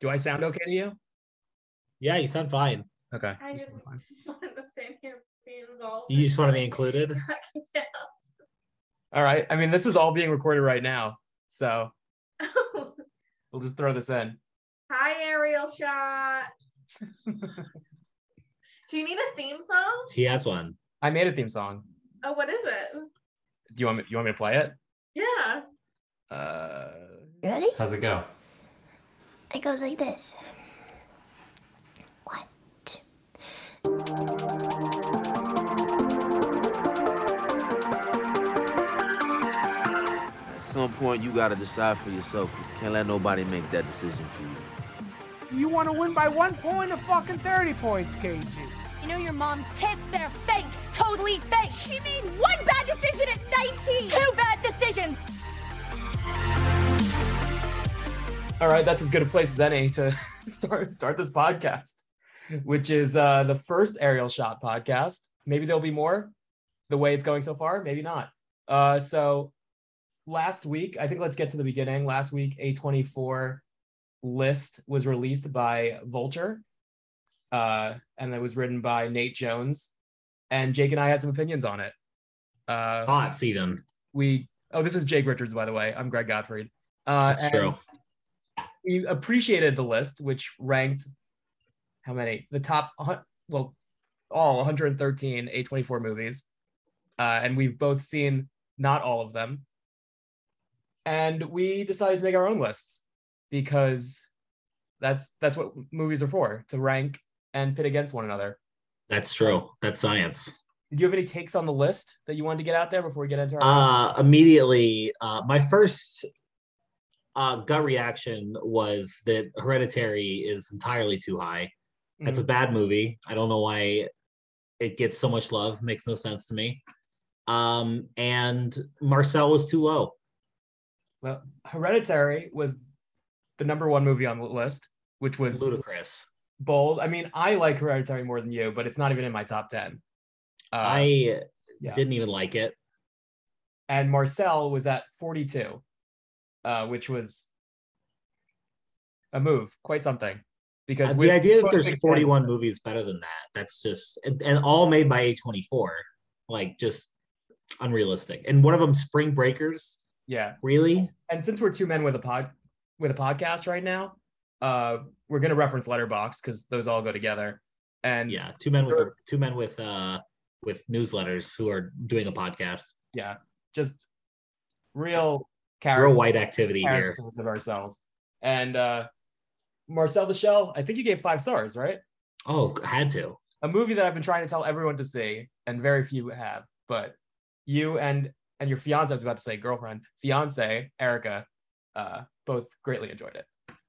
Do I sound okay to you? Yeah, you sound fine. Okay. I you just sound fine. wanted to stand here being involved. You just want to be included. yeah. All right. I mean, this is all being recorded right now, so we'll just throw this in. Hi, aerial shot. Do you need a theme song? He has one. I made a theme song. Oh, what is it? Do you want me? You want me to play it? Yeah. Uh, ready? How's it go? It goes like this. One, two. At some point, you gotta decide for yourself. You can't let nobody make that decision for you. You want to win by one point or fucking 30 points, KG? You know your mom's tits, they're fake, totally fake. She made one bad decision at 19. Two bad decisions. All right. That's as good a place as any to start start this podcast, which is uh, the first aerial shot podcast. Maybe there'll be more. The way it's going so far, maybe not. Uh, so last week, I think let's get to the beginning. Last week, A24 list was released by Vulture, uh, and that was written by Nate Jones. And Jake and I had some opinions on it. Uh, Thoughts even. we oh, this is Jake Richards, by the way. I'm Greg Gottfried. Uh, That's and true. We appreciated the list, which ranked how many? The top, well, all 113 A24 movies, uh, and we've both seen not all of them. And we decided to make our own lists because that's that's what movies are for to rank and pit against one another. That's true. That's science. Do you have any takes on the list that you wanted to get out there before we get into our? Uh, immediately, uh, my first uh, gut reaction was that Hereditary is entirely too high. That's a Mhm. bad movie. I don't know why it gets so much love. Makes no sense to me. Um, and Marcel was too low. Well, Hereditary was the number one movie on the list, which was Ludicrous. bold. I mean, I like Hereditary more than you, but it's not even in my top ten. Uh, I yeah. didn't even like it. and Marcel was at 42, uh, which was a move, quite something. Because Uh, the idea that there's think 41 movies better than that, that's just and, and all made by A24, like just unrealistic. And one of them, Spring Breakers, yeah. really? And since we're two men with a pod with a podcast right now, uh, we're gonna reference Letterboxd because those all go together. And Yeah, two men with two men with uh with newsletters who are doing a podcast. yeah, just real Real white activity here. of ourselves. And uh, Marcel the Shell, I think you gave five stars, right? Oh, had to. A movie that I've been trying to tell everyone to see, and very few have. But you and and your fiance, I was about to say girlfriend, fiance Erica, uh, both greatly enjoyed it.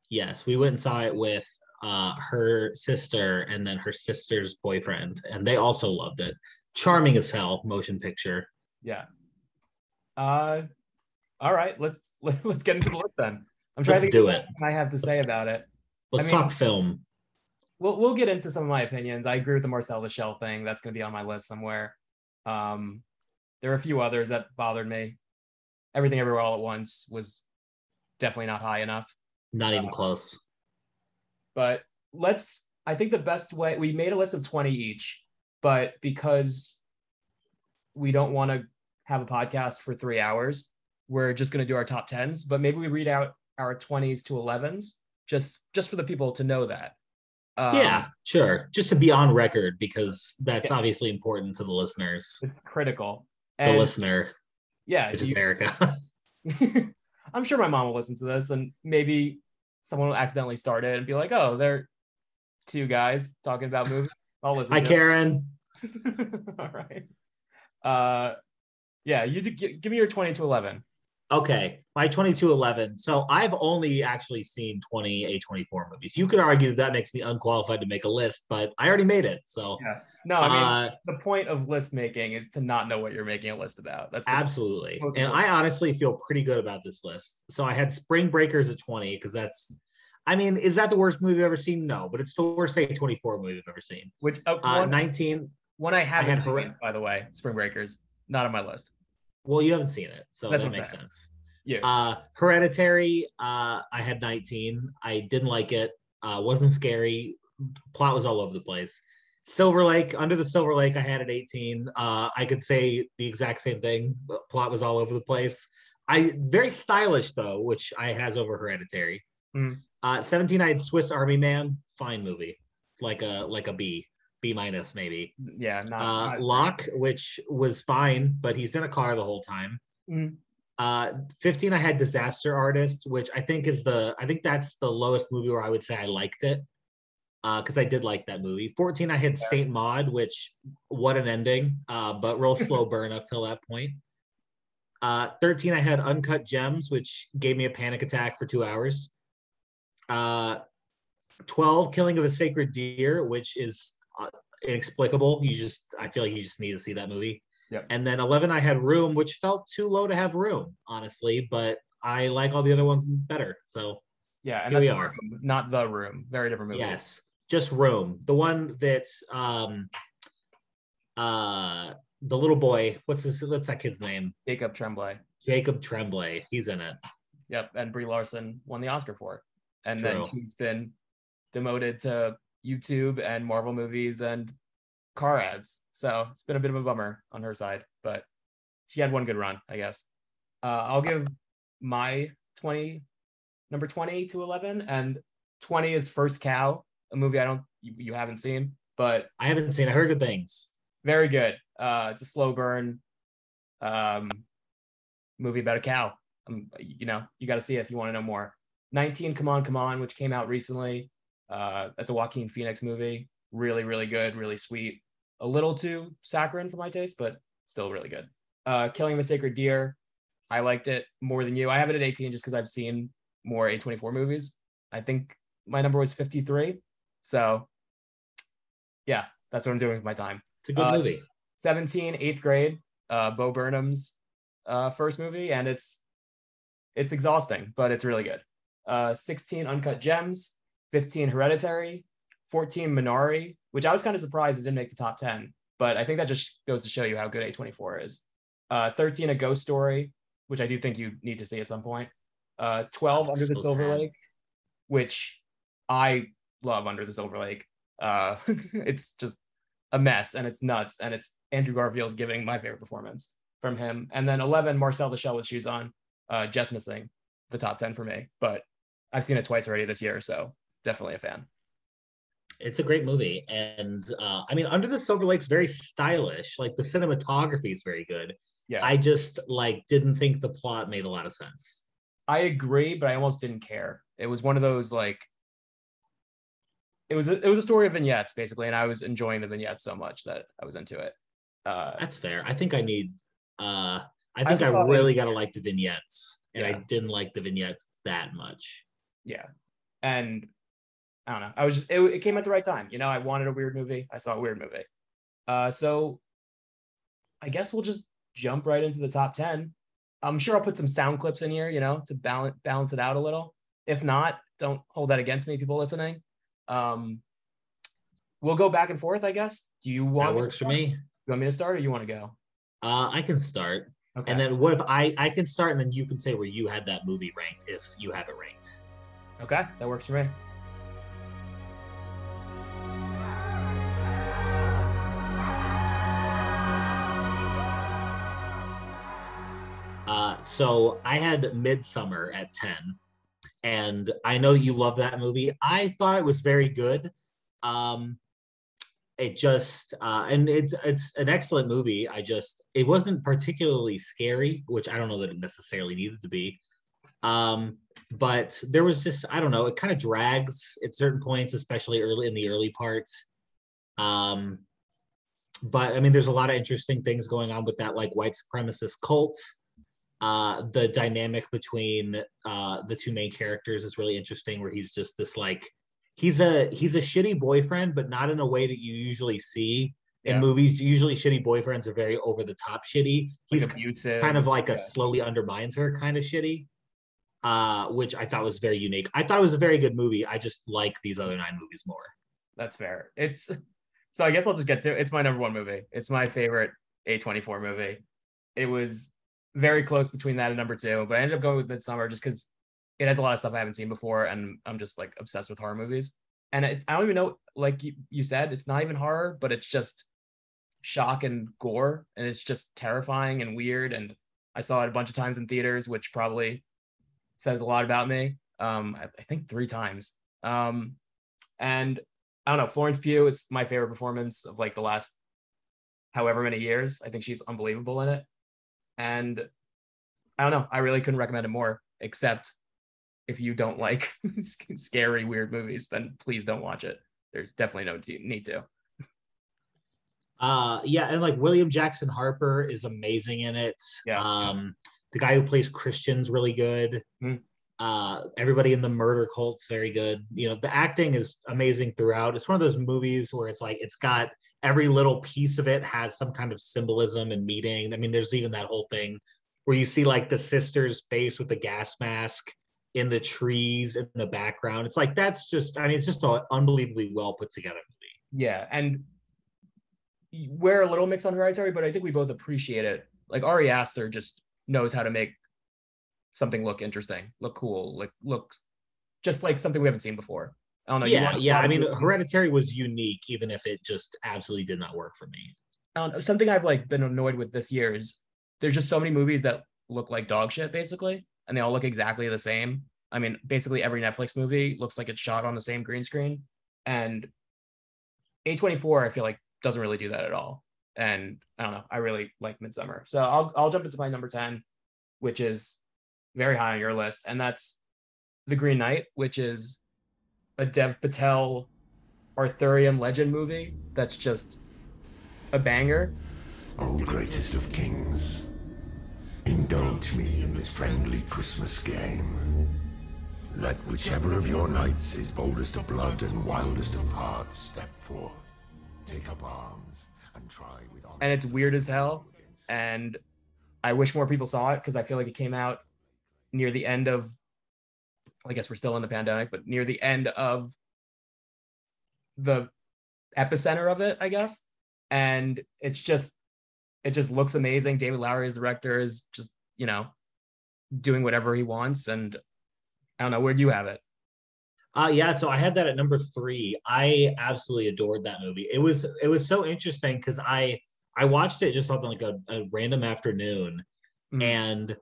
Yes, we went and saw it with uh her sister and then her sister's boyfriend, and they also loved it. Charming as hell motion picture. Yeah. Uh, all right, let's let's get into the list then. I'm trying Let's to do it. I have to say Let's- about it. Let's mean- talk film. we'll we'll get into some of my opinions. I agree with the Marcel the Shell thing. That's going to be on my list somewhere. Um, there are a few others that bothered me. Everything Everywhere All at Once was definitely not high enough. Not even Uh, close. But let's. I think the best way we made a list of twenty each, but because we don't want to have a podcast for three hours, we're just going to do our top tens. But maybe we read out our twenties to elevens just just for the people to know that. Um, yeah, sure. Just to be on record because that's Yeah. obviously important to the listeners. it's critical. The listener, yeah, which is you- America. I'm sure my mom will listen to this and maybe someone will accidentally start it and be like, oh, they're two guys talking about movies. I'll listen. Hi. Karen. All right. Uh, yeah, you do, gi- give me your 20 to 11. Okay, my 2211. So I've only actually seen 20 A24 movies. You could argue that that makes me unqualified to make a list, but I already made it. So Yeah. No, I mean, uh, the point of list making is to not know what you're making a list about. That's absolutely. And I honestly feel pretty good about this list. So I had Spring Breakers at 20 because that's, I mean, is that the worst movie I've ever seen? No, but it's the worst A24 movie I've ever seen. which uh, Uh, 19. one I haven't had seen, by the way, Spring Breakers, not on my list. Well, you haven't seen it, so That's that makes bad. sense. Yeah. Uh, Hereditary, uh, I had 19. I didn't like it. Uh, wasn't scary. Plot was all over the place. Silver Lake, Under the Silver Lake, I had at 18. Uh, I could say the exact same thing. Plot was all over the place. I very stylish though, which I has over Hereditary. Mm. Uh, 17, I had Swiss Army Man. Fine movie, like a like a B, B minus maybe. Yeah, not, Uh, not- Locke, which was fine, but he's in a car the whole time. Mm. Uh, 15, I had Disaster Artist, which I think is the I think that's the lowest movie where I would say I liked it. Uh, because I did like that movie. 14, I had Saint Maud, which what an ending. Uh, but real slow burn up till that point. Uh, 13, I had Uncut Gems, which gave me a panic attack for two hours. Uh, 12, Killing of a Sacred Deer, which is uh, inexplicable. You just, I feel like you just need to see that movie. Yep. And then 11, I had Room, which felt too low to have room, honestly, but I like all the other ones better. So, yeah, and here we are. Room, not the room. Very different movie. yes, just Room. The one that, um, uh, the little boy, what's this, what's that kid's name? Jacob Tremblay. Jacob Tremblay. He's in it. Yep, and Brie Larson won the Oscar for it. And True. then he's been demoted to YouTube and Marvel movies and car ads. So it's been a bit of a bummer on her side, but she had one good run, I guess. Uh, I'll give my 20, number 20 to 11, and 20 is First Cow, a movie I don't, you, you haven't seen, but I haven't seen, I heard good things. very good. Uh, it's a slow burn um, movie about a cow. Um, you know, you got to see it if you want to know more. 19, Come On, Come On, which came out recently. Uh, that's a Joaquin Phoenix movie. Really, really good, really sweet. A little too saccharine for my taste, but still really good. Uh, Killing of a Sacred Deer. I liked it more than you. I have it at 18 just because I've seen more A24 movies. I think my number was 53. So, yeah, that's what I'm doing with my time. It's a good Uh, movie. 17 eighth grade uh bo burnham's uh first movie and it's it's exhausting but it's really good uh 16 uncut gems 15 hereditary 14 minari which i was kind of surprised it didn't make the top 10 but i think that just goes to show you how good a24 is uh 13 a ghost story which i do think you need to see at some point uh 12 Oh, under the silver sad. lake which i love under the silver lake uh it's just a mess and it's nuts and it's Andrew Garfield giving my favorite performance from him. And then 11, Marcel the Shell with Shoes On, uh, just missing the top 10 for me, but I've seen it twice already this year, so definitely a fan. It's a great movie. And uh, I mean, Under the Silver Lake's very stylish. Like the cinematography is very good. Yeah, I just like didn't think the plot made a lot of sense. I agree, but I almost didn't care. It was one of those like it was a, it was a story of vignettes basically, and I was enjoying the vignettes so much that I was into it. Uh, That's fair. I think I need uh I think I, thought- really gotta like the vignettes. And I didn't like the vignettes that much. yeah, and I don't know. I was just it, it came at the right time. You know, I wanted a weird movie. I saw a weird movie. Uh, so I guess we'll just jump right into the top ten. I'm sure I'll put some sound clips in here, you know, to balance balance it out a little. If not, don't hold that against me, people listening. Um, we'll go back and forth, I guess. Do you want That me works for me. You want me to start, or you want to go? Uh I can start. Okay. And then what if I I can start and then you can say where you had that movie ranked if you have it ranked. okay, that works for me. So I had Midsommar at 10, and I know you love that movie. I thought it was very good. Um, it just uh, and it's it's an excellent movie. I just it wasn't particularly scary, which I don't know that it necessarily needed to be. Um, but there was just I don't know. It kind of drags at certain points, especially early in the early parts. Um, but I mean, there's a lot of interesting things going on with that, like white supremacist cult uh the dynamic between uh the two main characters is really interesting where he's just this like he's a he's a shitty boyfriend but not in a way that you usually see in Yeah. movies usually shitty boyfriends are very over the top shitty Like he's abusive, kind of like a slowly undermines her kind of shitty uh which i thought was very unique i thought it was a very good movie i just like these other nine movies more That's fair. It's so I guess I'll just get to it. It's my number one movie. It's my favorite A24 movie. It was very close between that and number two, but I ended up going with Midsommar just because it has a lot of stuff I haven't seen before, and I'm just like obsessed with horror movies. And it, I don't even know, like you, you said, it's not even horror, but it's just shock and gore, and it's just terrifying and weird. And I saw it a bunch of times in theaters, which probably says a lot about me. Um, I, I think three times. Um, and I don't know, Florence Pugh, it's my favorite performance of like the last however many years. I think she's unbelievable in it. And I don't know, I really couldn't recommend it more, except if you don't like scary, weird movies, then please don't watch it. There's definitely no need to. Uh, yeah, and like William Jackson Harper is amazing in it. Yeah. Um, the guy who plays Christian's really good. Mhm. Uh, everybody in the murder cult's very good. You know, the acting is amazing throughout. It's one of those movies where it's like it's got every little piece of it has some kind of symbolism and meaning. I mean, there's even that whole thing where you see like the sister's face with the gas mask in the trees in the background. It's like that's just, I mean, it's just an unbelievably well put together movie. Yeah, and we're a little mixed on Hereditary, but I think we both appreciate it. Like Ari Aster just knows how to make something look interesting, look cool, like looks just like something we haven't seen before. I don't know. you yeah, yeah. I mean, Lee- Hereditary was unique, even if it just absolutely did not work for me. I something I've like been annoyed with this year is there's just so many movies that look like dog shit basically, and they all look exactly the same. I mean, basically every Netflix movie looks like it's shot on the same green screen, and A24 I feel like doesn't really do that at all. And I don't know, I really like Midsommar. So I'll I'll jump into my number 10, which is very high on your list, and that's The Green Knight, which is a Dev Patel Arthurian legend movie that's just a banger. O greatest of kings, indulge me in this friendly Christmas game. Let whichever of your knights is boldest of blood and wildest of hearts step forth, take up arms, and try with honor. and it's weird as hell. And I wish more people saw it because I feel like it came out near the end of, I guess we're still in the pandemic, but near the end of the epicenter of it, I guess. And it's just, it just looks amazing. David Lowery, as director, is just, you know, doing whatever he wants. And I don't know, where do you have it? Uh yeah, so I had that at number three. I absolutely adored that movie. It was it was so interesting because I I watched it just on like a, a random afternoon, Mm. and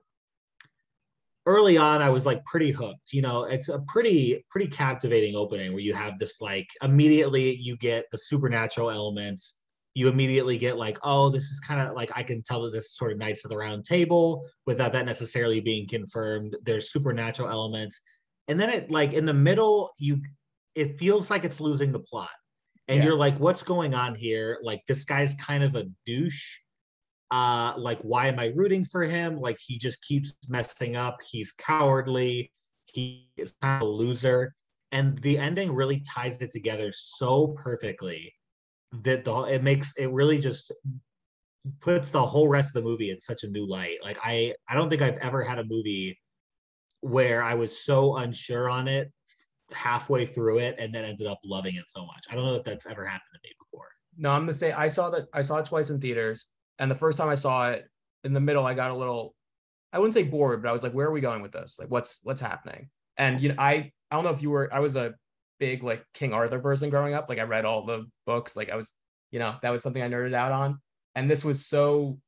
early on I was like pretty hooked. You know, it's a pretty pretty captivating opening where you have this like immediately you get the supernatural elements. You immediately get like, oh, this is kind of like I can tell that this is sort of Knights of the Round Table without that necessarily being confirmed. There's supernatural elements and then it like in the middle you it feels like it's losing the plot and Yeah. you're like what's going on here like this guy's kind of a douche uh like why am i rooting for him? Like he just keeps messing up. He's cowardly. He is kind of a loser. And the ending really ties it together so perfectly that the it makes it really just puts the whole rest of the movie in such a new light. Like i i don't think i've ever had a movie where I was so unsure on it halfway through it and then ended up loving it so much. I don't know if that's ever happened to me before. No, I'm gonna say I saw that I saw it twice in theaters, and the first time I saw it in the middle, I got a little, I wouldn't say bored, but I was like, where are we going with this? Like, what's what's happening? And you know, I I don't know if you were, I was a big like King Arthur person growing up. Like I read all the books. Like I was, you know, that was something I nerded out on, and this was so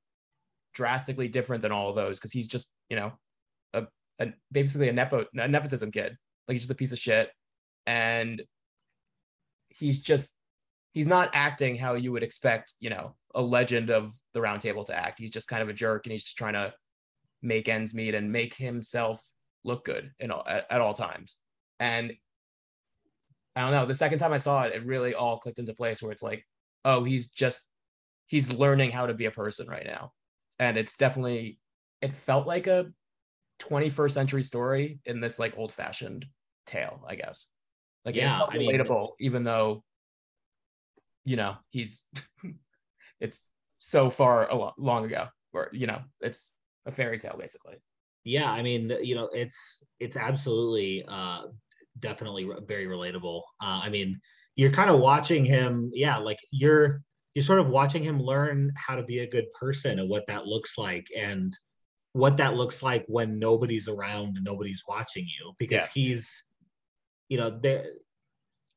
drastically different than all of those because he's just, you know, a, a basically a nepo a nepotism kid. Like he's just a piece of shit, and he's just he's not acting how you would expect, you know, a legend of the round table to act. He's just kind of a jerk and he's just trying to make ends meet and make himself look good in all, at, at all times. And I don't know, the second time I saw it, it really all clicked into place where it's like, oh, he's just he's learning how to be a person right now. And it's definitely it felt like a 21st century story in this like old fashioned tale, I guess. Like Yeah, felt I mean- even though you know he's it's so far a lo- long ago or you know it's a fairy tale basically Yeah, I mean, you know, it's it's absolutely uh definitely very relatable. Uh I mean, you're kind of watching him, yeah, like you're you're sort of watching him learn how to be a good person and what that looks like and what that looks like when nobody's around and nobody's watching you because Yeah. he's you know there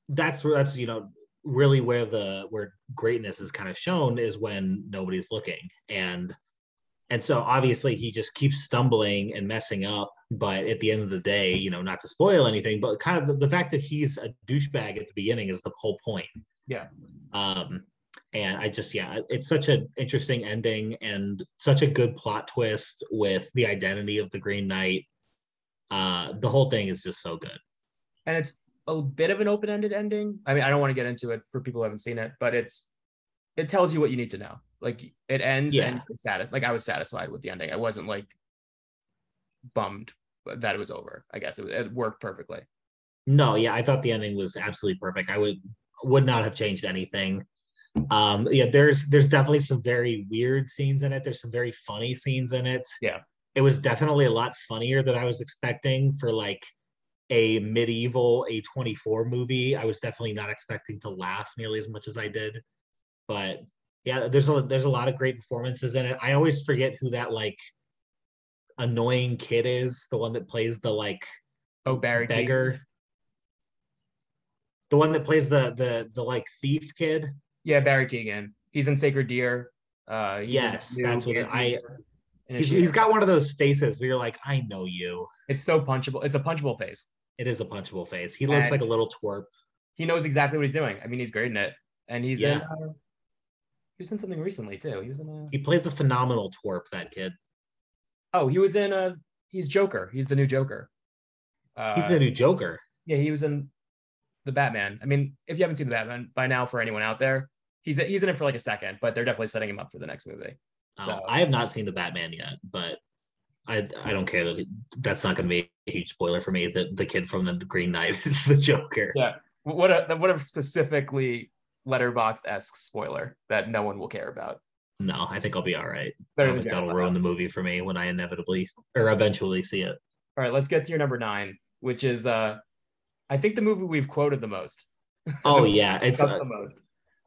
that's where that's you know really where the where greatness is kind of shown is when nobody's looking. And and so obviously he just keeps stumbling and messing up but at the end of the day you know not to spoil anything but kind of the, the fact that he's a douchebag at the beginning is the whole point. Yeah. um and i just yeah it's such an interesting ending and such a good plot twist with the identity of the green knight. Uh the whole thing is just so good. And it's a bit of an open-ended ending. I mean, I don't want to get into it for people who haven't seen it, but it's it tells you what you need to know. Like it ends Yeah. and it's satis- like I was satisfied with the ending. I wasn't like bummed that it was over. I guess it, it worked perfectly. No, yeah, I thought the ending was absolutely perfect. I would would not have changed anything. Um, yeah, there's there's definitely some very weird scenes in it. There's some very funny scenes in it. Yeah. It was definitely a lot funnier than I was expecting for like a medieval A24 movie. I was definitely not expecting to laugh nearly as much as I did. But yeah, there's a there's a lot of great performances in it. I always forget who that like annoying kid is, the one that plays the like Oh, Barry beggar. The one that plays the the the like thief kid. Yeah, Barry Keoghan. He's in Sacred Deer. Uh, Yes, that's what it- I- He's, he's got one of those faces where you're like, I know you. It's so punchable. It's a punchable face. It is a punchable face. He looks And- like a little twerp. He knows exactly what he's doing. I mean, he's great in it, and he's in. Yeah. Uh, he was in something recently too. He was in a. He plays a phenomenal twerp. That kid. Oh, he was in a. He's Joker. He's the new Joker. Uh, He's the new Joker. yeah, he was in the Batman. I mean, if you haven't seen the Batman by now, for anyone out there, he's he's in it for like a second, but they're definitely setting him up for the next movie. Oh, So- I have not seen the Batman yet, but I I don't care that that's not going to be a huge spoiler for me. That the kid from the Green Knight is the Joker. Yeah. What a what a specifically Letterboxd esque spoiler that no one will care about. No, I think I'll be all right. I don't think that'll ruin Leto. the movie for me when I inevitably or eventually see it. All right, let's get to your number nine, which is uh, I think the movie we've quoted the most. Oh yeah, it's uh, the most.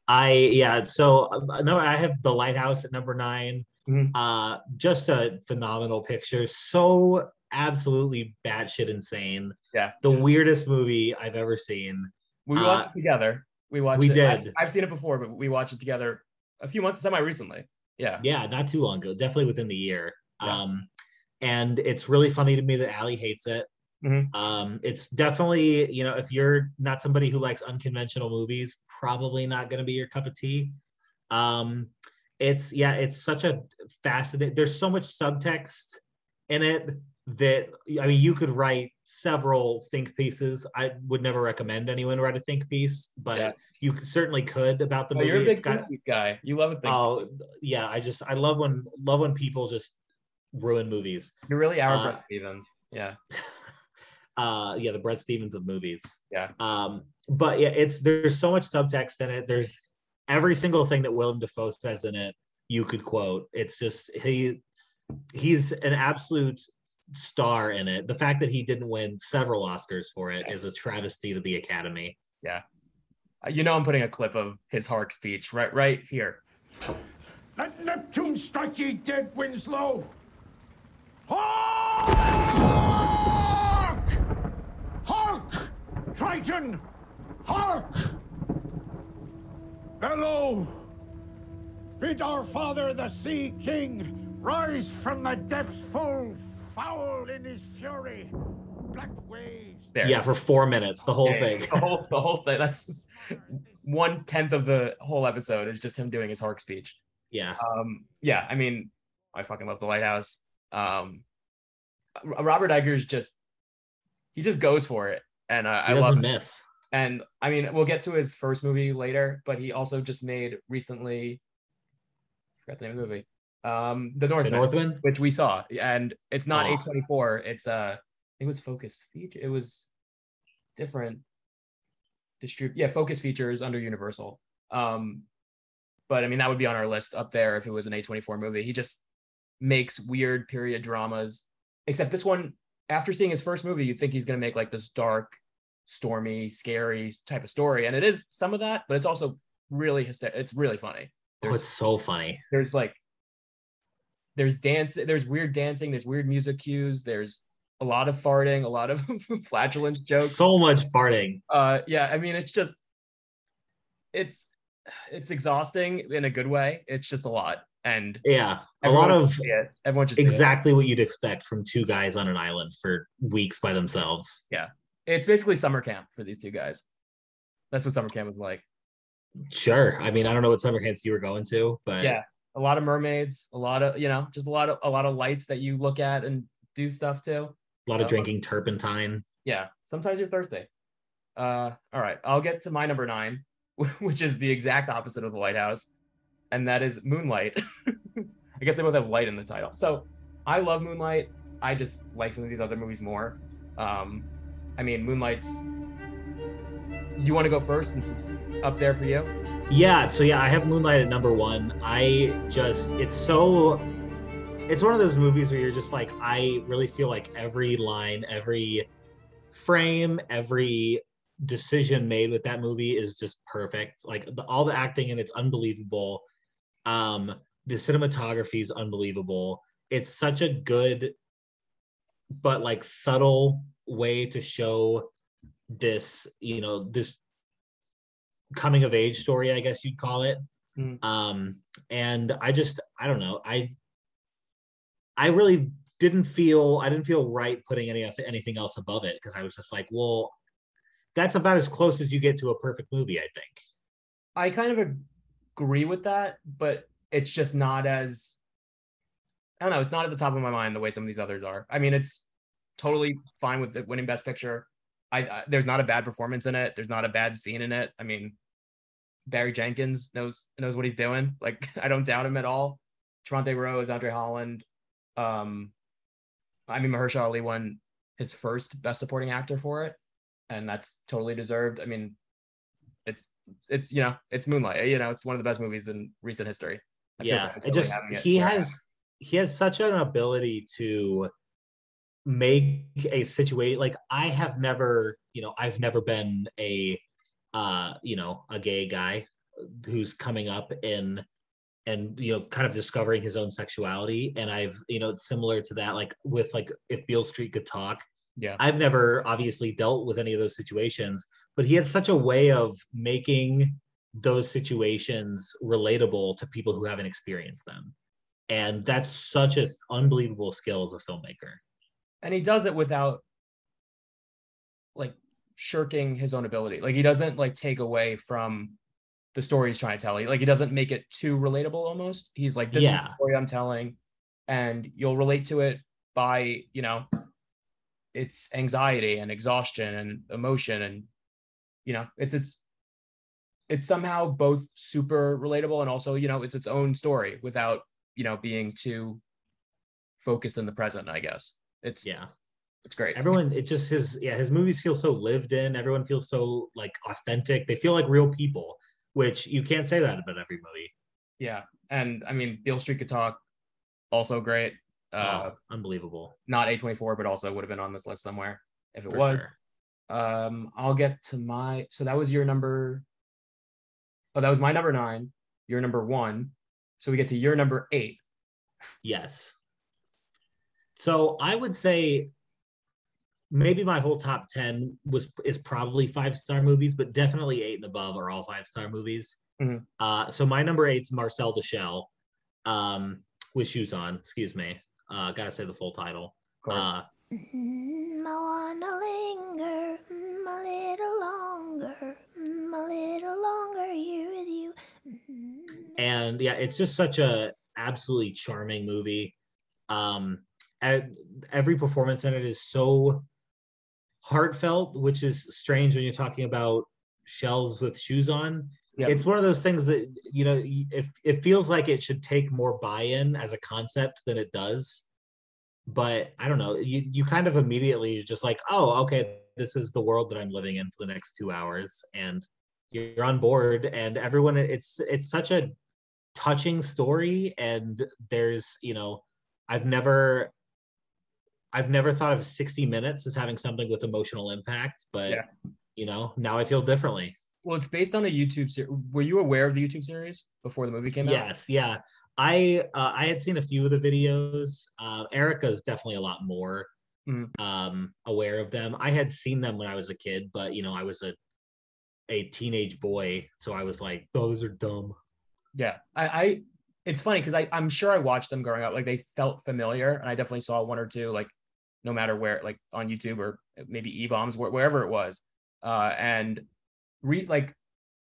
I yeah. So uh, no, I have the lighthouse at number 9 Mhm. Uh, just a phenomenal picture. So absolutely batshit insane. Yeah. The weirdest movie I've ever seen. We uh, watched it together. We watched. we it. I- did. I've seen it before, but we watched it together a few months, semi recently. Yeah. Yeah, not too long ago. Definitely within the year. Yeah. Um, and it's really funny to me that Allie hates it. Mhm. Um, it's definitely you know if you're not somebody who likes unconventional movies, probably not going to be your cup of tea. Um, it's yeah, it's such a fascinating. There's so much subtext in it that I mean, you could write several think pieces. I would never recommend anyone write a think piece, but Yeah. you certainly could about the Oh, movie. you're a It's big got- guy. You love it. Oh yeah, I just I love when love when people just ruin movies. You're really our uh, Bret Stephens. Yeah. Uh yeah, the Bret Stephens of movies. Yeah. Um, but yeah, it's there's so much subtext in it. There's every single thing that Willem Dafoe says in it, you could quote. It's just he he's an absolute star in it. The fact that he didn't win several Oscars for it is a travesty to the Academy. Yeah. Uh, you know, I'm putting a clip of his Hark speech right right here. Let Neptune strike ye dead, Winslow! Hark! Hark! Triton! Hark! Bellow! Bid our father, the Sea King, rise from the depths full foul in his fury. Black waves. There. Yeah, for four minutes, the whole Yeah, thing. The whole the whole thing. That's one tenth of the whole episode is just him doing his Hark speech. Yeah. Um, yeah, I mean, I fucking love the lighthouse. Um, Robert Eggers just he just goes for it, and uh, He I love doesn't it. miss. And I mean, we'll get to his first movie later, but he also just made recently. I forgot the name of the movie. Um, The The Northman, Northman? which we saw, and it's not Oh. A24. It's uh, it was Focus Feature. It was different. Distrib yeah, Focus Features under Universal. Um, but I mean, that would be on our list up there if it was an A24 movie. He just makes weird period dramas. Except this one, after seeing his first movie, you'd think he's gonna make like this dark, stormy, scary type of story, and it is some of that, but it's also really hyster- It's really funny. Oh, it's so funny. there's like there's dance, there's weird dancing, there's weird music cues, there's a lot of farting, a lot of flatulence jokes. So much farting. uh yeah i mean it's just it's it's exhausting in a good way it's just a lot and Yeah, a lot of everyone it. exactly what you'd expect from two guys on an island for weeks by themselves. It's basically summer camp for these two guys. That's what summer camp was like. Sure. I mean, I don't know what summer camps you were going to, but yeah a lot of mermaids a lot of you know just a lot of a lot of lights that you look at and do stuff to. A lot of Uh, drinking turpentine. yeah sometimes you're thirsty. Uh all right i'll get to my number nine which is the exact opposite of the lighthouse and that is moonlight. I guess they both have light in the title. So i love moonlight. I just like some of these other movies more. Um i mean moonlight's you want to go first since it's up there for you Yeah, so yeah, I have Moonlight at number one. I just, it's so, it's one of those movies where you're just like, I really feel like every line, every frame, every decision made with that movie is just perfect. Like the, all the acting and it's unbelievable. Um, the cinematography is unbelievable. It's such a good, but like subtle way to show this, you know, this coming of age story, I guess you'd call it. Mm. Um, and I just, I don't know, I, I really didn't feel, I didn't feel right putting any of anything else above it because I was just like, well, that's about as close as you get to a perfect movie, I think. i kind of agree with that but it's just not as i don't know it's not at the top of my mind the way some of these others are i mean it's totally fine with it winning best picture I, I there's not a bad performance in it there's not a bad scene in it i mean barry jenkins knows knows what he's doing like i don't doubt him at all Trevante Rhodes, Andre Holland. Um, I mean, Mahershala Ali won his first Best Supporting Actor for it, and that's totally deserved. I mean, it's it's you know it's Moonlight. You know, it's one of the best movies in recent history. I yeah it just it he where I am. has he has such an ability to make a situation like i have never you know i've never been a uh you know a gay guy who's coming up in and you know kind of discovering his own sexuality. And i've you know similar to that like with like if beale street could talk. Yeah. i've never obviously dealt with any of those situations but he has such a way of making those situations relatable to people who haven't experienced them. And that's such an unbelievable skill as a filmmaker and he does it without like shirking his own ability. Like he doesn't like take away from the story he's trying to tell. He like he doesn't make it too relatable almost. He's like, this is the story I'm telling, and you'll relate to it by, you know, it's anxiety and exhaustion and emotion and you know, it's it's it's somehow both super relatable and also, you know, it's its own story without, you know, being too focused in the present, I guess. It's yeah it's great. everyone it just his yeah his movies feel so lived in everyone feels so like authentic they feel like real people which you can't say that about every movie Yeah, and I mean, Beale Street could talk, also great. Uh, oh, unbelievable not A24, but also would have been on this list somewhere if it for was. sure Um, I'll get to my. So that was your number. Oh, that was my number nine. Your number one. So we get to your number eight. yes so i would say maybe my whole top 10 was is probably five star movies but definitely eight and above are all five star movies Mhm. uh so my number eight's marcel the Shell, um with shoes on excuse me uh gotta say the full title Of course. uh Mm, I wanna linger mm, a little longer, mm, a little longer here with you. Mm. and yeah it's just such a absolutely charming movie um every performance in it is so heartfelt which is strange when you're talking about shells with shoes on Yeah. it's one of those things that you know it, it feels like it should take more buy-in as a concept than it does but i don't know you, you kind of immediately just like oh okay this is the world that i'm living in for the next two hours and you're on board and everyone it's it's such a touching story and there's you know i've never i've never thought of 60 minutes as having something with emotional impact but Yeah. you know now i feel differently well, it's based on a YouTube series. Were you aware of the YouTube series before the movie came out? yes yeah I uh, I had seen a few of the videos. Uh, Erica's definitely a lot more Mhm. um, aware of them. I had seen them when I was a kid, but you know, I was a a teenage boy, so I was like, "Those are dumb." Yeah, I, I it's funny because I I'm sure I watched them growing up. Like they felt familiar, and I definitely saw one or two, like no matter where, like on YouTube or maybe E bombs, wherever it was. Uh, and re like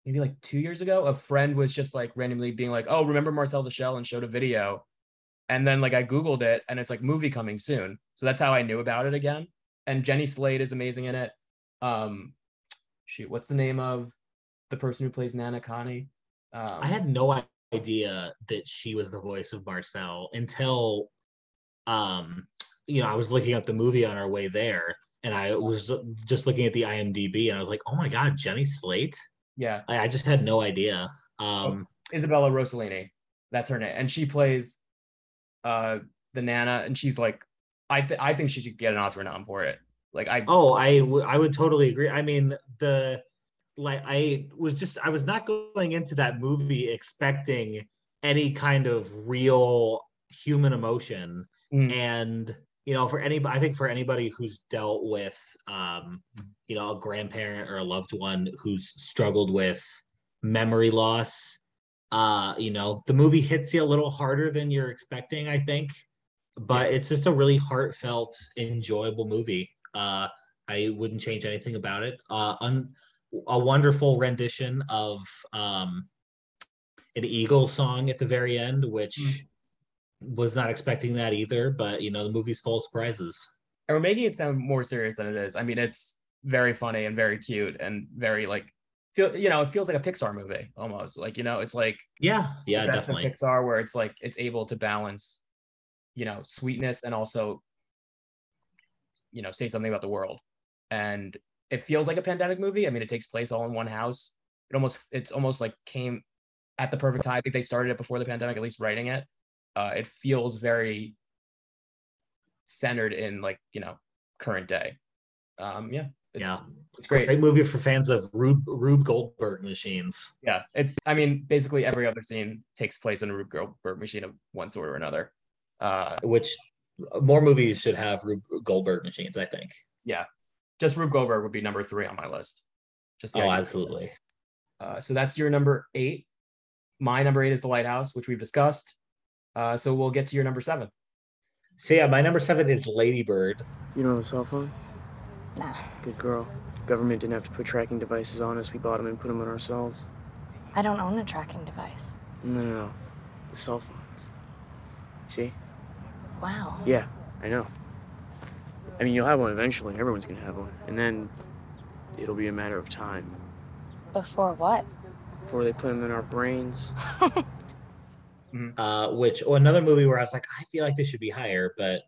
maybe like two years ago, a friend was just like randomly being like, "Oh, remember Marcel the Shell?" and showed a video, and then like I googled it, and it's like movie coming soon. So that's how I knew about it again. And Jenny Slate is amazing in it. Um, shoot, what's the name of the person who plays Nana Connie? Um, I had no idea that she was the voice of Marcel until, um, you know, I was looking up the movie on our way there, and I was just looking at the IMDb, and I was like, "Oh my god, Jenny Slate!" yeah, I, I just had no idea. Oh. Um, Isabella Rossellini. That's her name, and she plays uh the Nana, and she's like, I th- I think she should get an Oscar nom for it. Like I Oh, I w- I would totally agree. I mean, the like I was just I was not going into that movie expecting any kind of real human emotion Mm. and you know for anybody i think for anybody who's dealt with um you know a grandparent or a loved one who's struggled with memory loss uh you know the movie hits you a little harder than you're expecting i think but it's just a really heartfelt enjoyable movie. Uh i wouldn't change anything about it. Uh un- a wonderful rendition of um an eagle song at the very end which Mm. Was not expecting that either but you know the movie's full of surprises and we're making it sound more serious than it is. I mean, it's very funny and very cute and very like feel you know it feels like a Pixar movie almost. Like you know, it's like yeah yeah definitely Pixar where it's like it's able to balance, you know, sweetness and also, you know, say something about the world. And it feels like a pandemic movie. I mean, it takes place all in one house. It almost it's almost like came at the perfect time. I think they started it before the pandemic, at least writing it. Uh, it feels very centered in like you know current day. Um, yeah, it's, yeah it's great. great movie for fans of rube rube goldberg machines Yeah, it's. I mean, basically every other scene takes place in a Rube Goldberg machine of one sort or another. Uh, which more movies should have rube goldberg machines i think yeah, just Rube Goldberg would be number three on my list. Just oh absolutely Uh, so that's your number eight. My number eight is The Lighthouse, which we've discussed. Uh, so we'll get to your number seven. so yeah my number seven is Lady Bird You don't have a cell phone? Nah. Good girl. Government didn't have to put tracking devices on us. We bought them and put them on ourselves. I don't own a tracking device. No, no, no. The cell phones. See? Wow. Yeah, I know. I mean, you'll have one eventually. Everyone's gonna have one. And then it'll be a matter of time Before what? before they put them in our brains. uh, which or another movie where I was like, I feel like this should be higher, but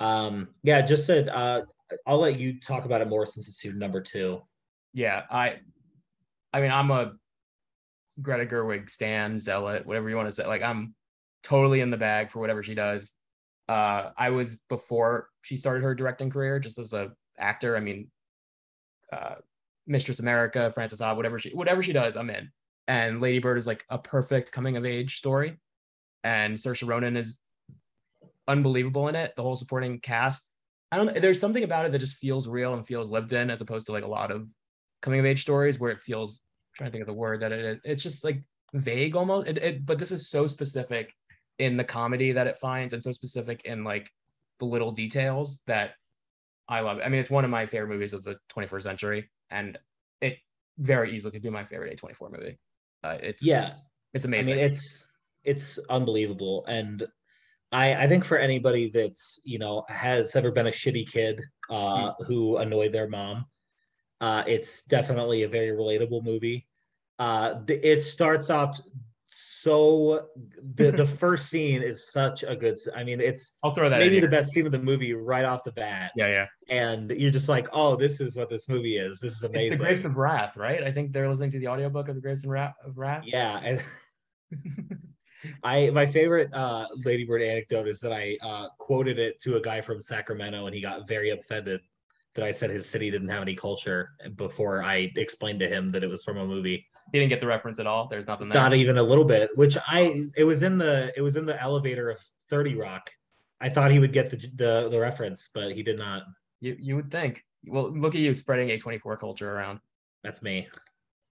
um, yeah, just that uh, I'll let you talk about it more since it's your number two. Yeah, I. I mean, I'm a Greta Gerwig stan zealot, whatever you want to say. Like, I'm totally in the bag for whatever she does. Uh, I was before she started her directing career, just as a actor. I mean, uh, Mistress America, Frances Ha, whatever she whatever she does, I'm in. And Lady Bird is like a perfect coming of age story, and Saoirse Ronan is unbelievable in it. The whole supporting cast. I don't. There's something about it that just feels real and feels lived in, as opposed to like a lot of coming of age stories where it feels. I'm trying to think of the word that it is. It's just like vague almost. It, it, but this is so specific in the comedy that it finds, and so specific in like the little details that I love it. I mean, it's one of my favorite movies of the 21st century, and it very easily could be my favorite A24 movie. Uh, it's Yeah. it's I amazing. mean, it's it's unbelievable, and I I think for anybody that's you know has ever been a shitty kid uh, who annoyed their mom, uh, it's definitely a very relatable movie. Uh, the, it starts off so the the first scene is such a good. I mean, it's I'll throw that. maybe the best scene of the movie right off the bat, Yeah, yeah. and you're just like, oh, this is what this movie is. This is It's the amazing. Grapes of Wrath, right? I think they're listening to the audiobook of the Grapes and Wrath of Wrath. Yeah. I my favorite uh Lady Bird anecdote is that I uh quoted it to a guy from Sacramento and he got very offended that I said his city didn't have any culture before I explained to him that it was from a movie. He didn't get the reference at all. There's nothing there. Not even a little bit, which I it was in the it was in the elevator of 30 Rock. I thought he would get the the, the reference, but he did not. You you would think. Well, look at you spreading A24 culture around. That's me.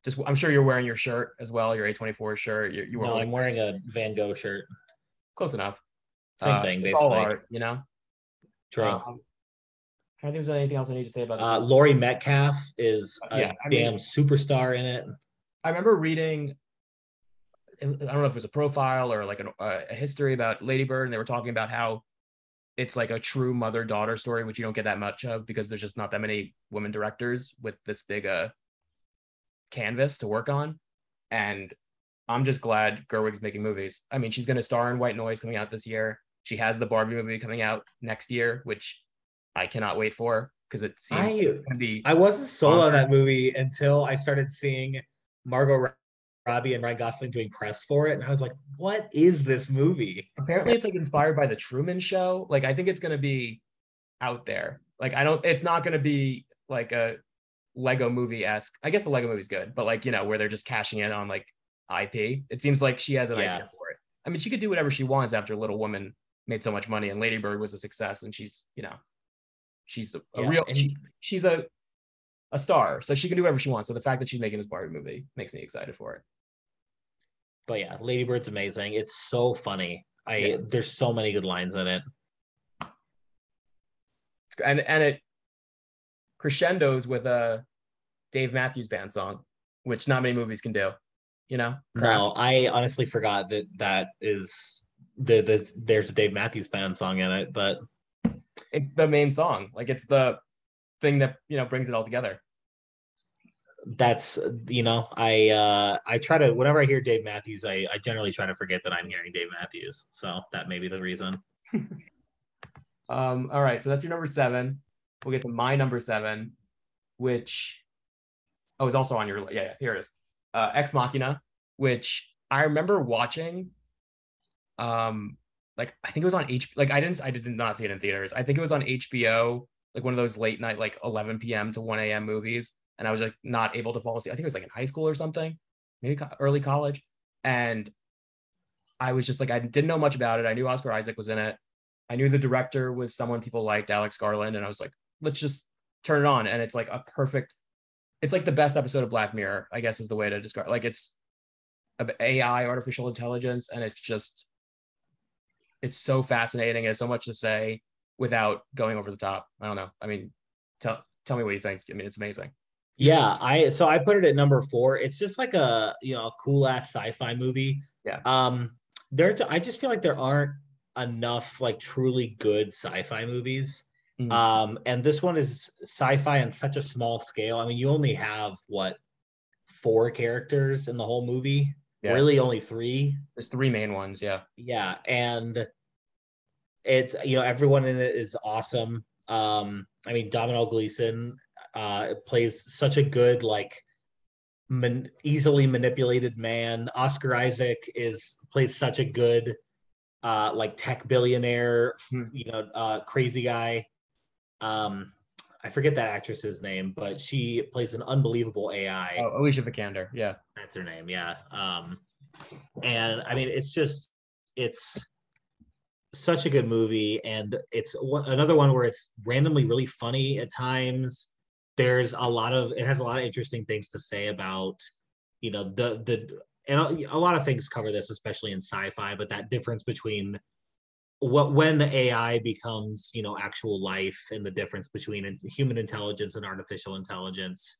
Just I'm sure you're wearing your shirt as well, your A24 shirt. You, you were No, I'm wearing a Van Gogh shirt. close enough. Same Uh, thing, it's all basically. art, you know. True. Um, I don't think there's anything else I need to say about this. Uh. Laurie Metcalf is a Yeah, I mean- damn superstar in it. I remember reading. I don't know if it was a profile or like an, uh, a history about Lady Bird, and they were talking about how it's like a true mother daughter story, which you don't get that much of because there's just not that many women directors with this big uh canvas to work on. And I'm just glad Gerwig's making movies. I mean, she's going to star in White Noise coming out this year. She has the Barbie movie coming out next year, which I cannot wait for because it seems I to be. I wasn't sold on that movie until I started seeing Margot Robbie and Ryan Gosling doing press for it, and I was like, "What is this movie?" apparently it's like inspired by the Truman Show. Like I think it's gonna be out there. Like I don't. It's not gonna be like a Lego movie esque. I guess the Lego movie's good, but like you know where they're just cashing in on like IP. It seems like she has an Yeah. idea for it. I mean, she could do whatever she wants after Little Woman made so much money and Lady Bird was a success, and she's you know she's a, a Yeah, real she, she's a a star, so she can do whatever she wants. So the fact that she's making this Barbie movie makes me excited for it. But yeah, Lady Bird's amazing. It's so funny. I Yeah. there's so many good lines in it. And and it crescendos with a Dave Matthews Band song, which not many movies can do. You know, No, I honestly forgot that that is the, the there's a Dave Matthews Band song in it, but it's the main song. Like it's the thing that you know brings it all together. that's you know I uh I try to whenever I hear Dave Matthews, I I generally try to forget that I'm hearing Dave Matthews. So that may be the reason. Um, all right, so that's your number seven. We'll get to my number seven, which oh is also on your yeah, yeah here it is. Uh, Ex Machina, which I remember watching. Um, like I think it was on H. Like I didn't I did not see it in theaters. I think it was on HBO, like one of those late night like 11 p.m. to 1 a.m. movies, and I was like not able to fall asleep. I think it was like in high school or something, maybe co- early college, and I was just like I didn't know much about it. I knew Oscar Isaac was in it. I knew the director was someone people liked, Alex Garland, and I was like, let's just turn it on. And it's like a perfect, it's like the best episode of Black Mirror, I guess is the way to describe. Like it's of AI, artificial intelligence, and it's just, it's so fascinating. It has so much to say without going over the top. I don't know. I mean, tell tell me what you think. I mean, it's amazing. Yeah, I so I put it at number four. It's just like a you know a cool ass sci-fi movie. Yeah. Um, there I just feel like there aren't enough like truly good sci-fi movies. Mhm. Um, and this one is sci-fi on such a small scale. I mean, you only have what four characters in the whole movie. Yeah. Really, only three. There's three main ones. Yeah. Yeah, and it's you know everyone in it is awesome. Um, I mean Domino Gleeson uh plays such a good like man, easily manipulated man. Oscar Isaac is plays such a good uh like tech billionaire, Hmm. you know, uh crazy guy. Um I forget that actress's name, but she plays an unbelievable AI Oh, Alicia Vikander. Yeah. that's her name yeah um and i mean it's just it's such a good movie and it's one- another one where it's randomly really funny at times there's a lot of it has a lot of interesting things to say about you know the the and a, a lot of things cover this especially in sci-fi but that difference between what when the ai becomes you know actual life and the difference between human intelligence and artificial intelligence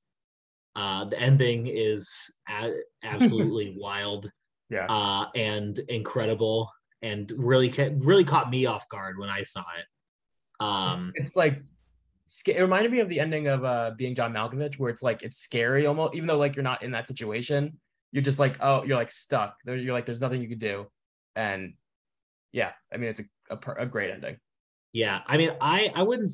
uh, the ending is a- absolutely wild Yeah. uh, and incredible, and really ca- really caught me off guard when I saw it. Um, it's like it reminded me of the ending of uh being John Malkovich, where it's like it's scary almost, even though like you're not in that situation, you're just like oh you're like stuck. There you're like there's nothing you could do, and yeah, I mean it's a a, a great ending. yeah, I mean, I I wouldn't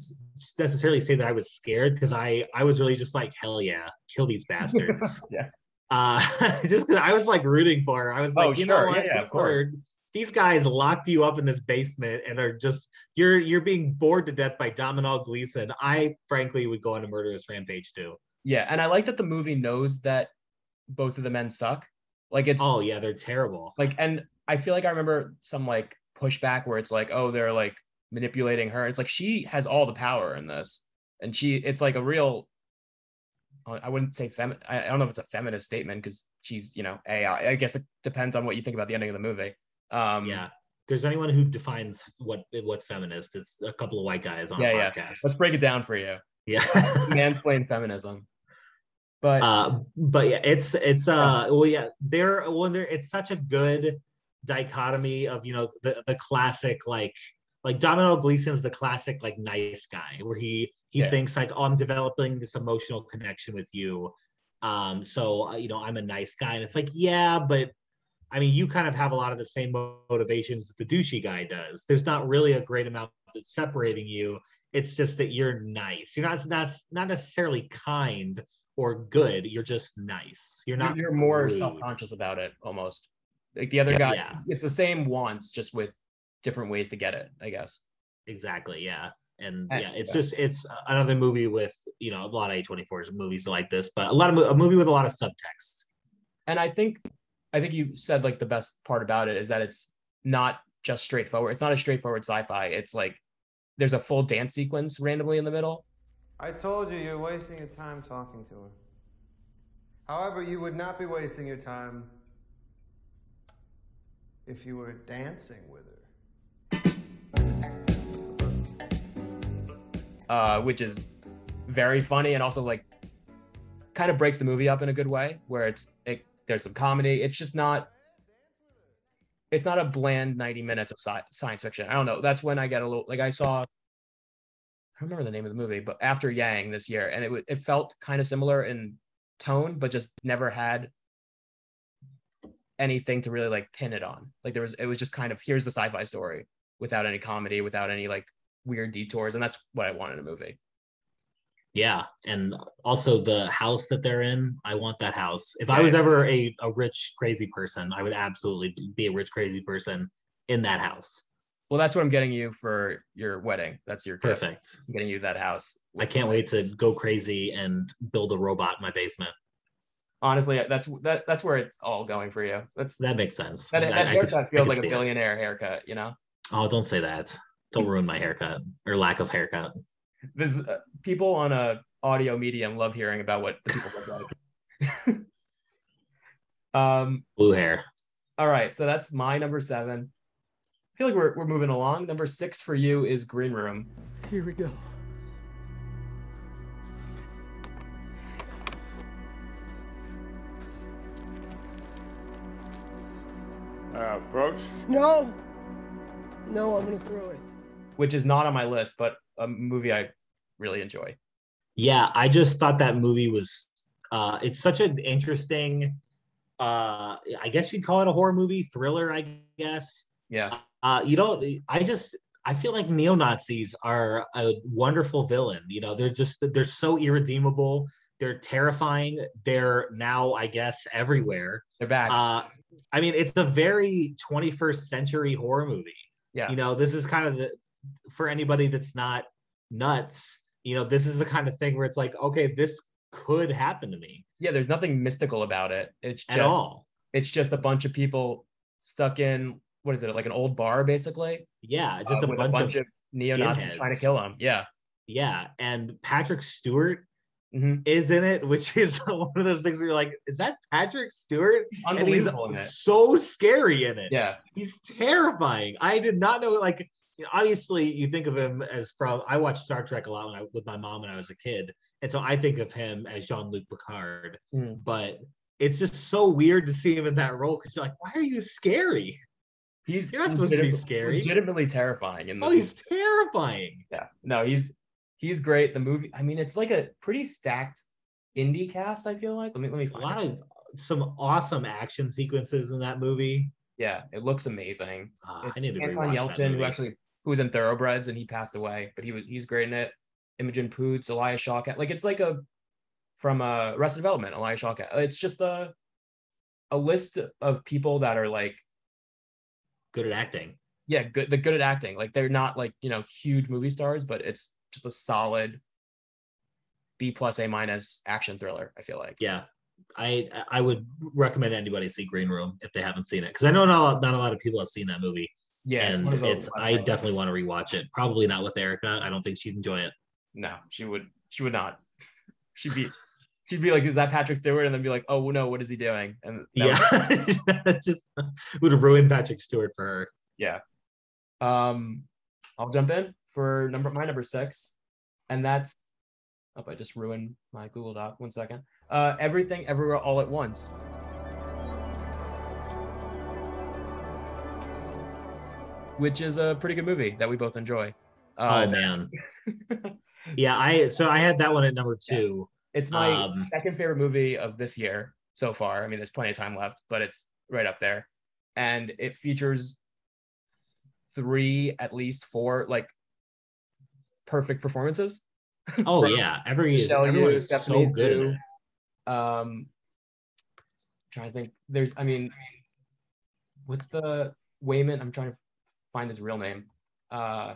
necessarily say that I was scared because I I was really just like hell yeah, kill these bastards. Yeah. uh, just because I was like rooting for her. I was like, Oh, you sure. know what, yeah, of course. these guys locked you up in this basement and are just you're you're being bored to death by Domino Gleeson. I frankly would go on a murderous rampage too. Yeah, and I like that the movie knows that both of the men suck. Like it's Oh yeah, they're terrible. like, and I feel like I remember some like pushback where it's like, oh, they're like manipulating her. It's like she has all the power in this, and she, it's like a real. I wouldn't say femi- I don't know if it's a feminist statement because she's, you know, AI. I guess it depends on what you think about the ending of the movie. Um, yeah. There's anyone who defines what what's feminist, it's a couple of white guys on Yeah, a yeah. podcast. Let's break it down for you. Yeah. Mansplain feminism. But uh but yeah it's it's uh well yeah they're well they're, it's such a good dichotomy of you know the the classic like like Domino Gleason's the classic like nice guy where he he Yeah. thinks like oh I'm developing this emotional connection with you. Um so uh, you know I'm a nice guy. And it's like yeah but I mean you kind of have a lot of the same motivations that the douchey guy does. There's not really a great amount that's separating you. It's just that you're nice. You're not not not necessarily kind or good. You're just nice. You're you're, not you're more rude. self-conscious about it almost. Like the other Yeah, guy, yeah. it's the same wants, just with different ways to get it, I guess. exactly yeah and Uh, yeah it's yeah. just it's another movie with you know a lot of a24's movies like this but a lot of a movie with a lot of subtext And I think I think you said like the best part about it is that it's not just straightforward. It's not a straightforward sci-fi. It's like there's a full dance sequence randomly in the middle. I told you you're wasting your time talking to her. However, you would not be wasting your time if you were dancing with her. uh, which is very funny and also like kind of breaks the movie up in a good way where it's it, there's some comedy. It's just not it's not a bland 90 minutes of sci- science fiction. I don't know. That's when i get a little like i saw i remember the name of the movie but after yang this year and it, it felt kind of similar in tone but just never had anything to really like pin it on. Like there was it was just kind of here's the sci-fi story without any comedy without any like weird detours and that's what i want in a movie. Yeah and also the house that they're in i want that house. If i was yeah. ever a, a rich crazy person i would absolutely be a rich crazy person in that house. Well that's what i'm getting you for your wedding. That's your gift. perfect. I'm getting you that house. I can't wait to go crazy and build a robot in my basement honestly that's that that's where it's all going for you. That's that makes sense. that, I- that I could- haircut I feels like a see that. billionaire haircut you know? Oh don't say that. Don't ruin my haircut or lack of haircut. This uh, people on a audio medium love hearing about what the people look like. Um blue hair. all right so that's my number seven. I feel like we're, we're moving along. Number six for you is green room. Here we go. Uh, approach? No! No, I'm gonna throw it. which is not on my list but a movie i really enjoy yeah i just thought that movie was uh it's such an interesting uh i guess you'd call it a horror movie thriller i guess yeah uh you don't i just i feel like neo-nazis are a wonderful villain you know they're just they're so irredeemable they're terrifying. They're now i guess everywhere. They're back uh i mean it's a very 21st century horror movie. Yeah. You know this is kind of the for anybody that's not nuts you know this is the kind of thing where it's like okay this could happen to me. Yeah there's nothing mystical about it. It's at just all. it's just a bunch of people stuck in what is it like an old bar basically? Yeah just uh, a, with bunch of, neo-nazis trying to kill him yeah. Yeah and patrick stewart Mhm. is in it which is one of those things where you're like is that patrick stewart and he's Unbelievable in it. so scary in it yeah he's terrifying i did not know like you know, obviously you think of him as from i watched star trek a lot when I, with my mom when i was a kid and so i think of him as jean-luc picard Mm. but it's just so weird to see him in that role because you're like why are you scary he's You're not supposed to be scary. legitimately terrifying in oh he's terrifying yeah no he's he's great the movie i mean it's like a pretty stacked indie cast i feel like let me let me a find lot it. of some awesome action sequences in that movie yeah it looks amazing It's i need to anton yelchin who actually who was in thoroughbreds and he passed away but he was he's great in it imogen poots elias shawkat like it's like a from uh Arrested development elias shawkat it's just a a list of people that are like good at acting. yeah, good. They're good at acting. Like they're not like you know huge movie stars, but it's just a solid B plus A minus action thriller. I feel like. Yeah, I I would recommend anybody see Green Room if they haven't seen it because I know not not a lot of people have seen that movie. Yeah, and of it's, I definitely want to rewatch it. Probably not with Erica. I don't think she'd enjoy it. No, she would. She would not. She'd be. She'd be like, "Is that Patrick Stewart?" And then be like, "Oh no, what is he doing?" And Yeah, it's just would have ruined Patrick Stewart for her. yeah. Um, I'll jump in for number my number six, and that's. Oh, I just ruined my Google Doc. One second. Uh, everything, everywhere, all at once. Which is a pretty good movie that we both enjoy. Uh, oh man, yeah. I so I had that one at number two. It's my Um, second favorite movie of this year so far. I mean, there's plenty of time left, but it's right up there. And it features three, at least four, like perfect performances. Oh yeah, every is everyone is so good. it. Um, trying to think. There's, I mean, what's the Waymond? I'm trying to find his real name. Uh,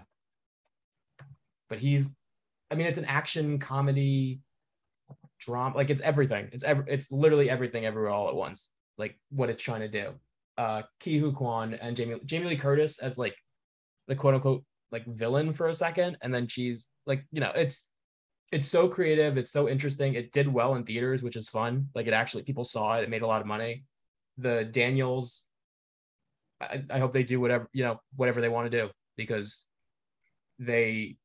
but he's, I mean, it's an action comedy drama. Like it's everything. It's ever. It's literally everything, everywhere, all at once. Like what it's trying to do. Uh, Ke Huy Quan and Jamie Jamie Lee Curtis as like the quote unquote like villain for a second, and then she's like, you know, it's it's so creative it's so interesting it did well in theaters which is fun like it actually people saw it it made a lot of money the daniels i, I hope they do whatever you know whatever they want to do because they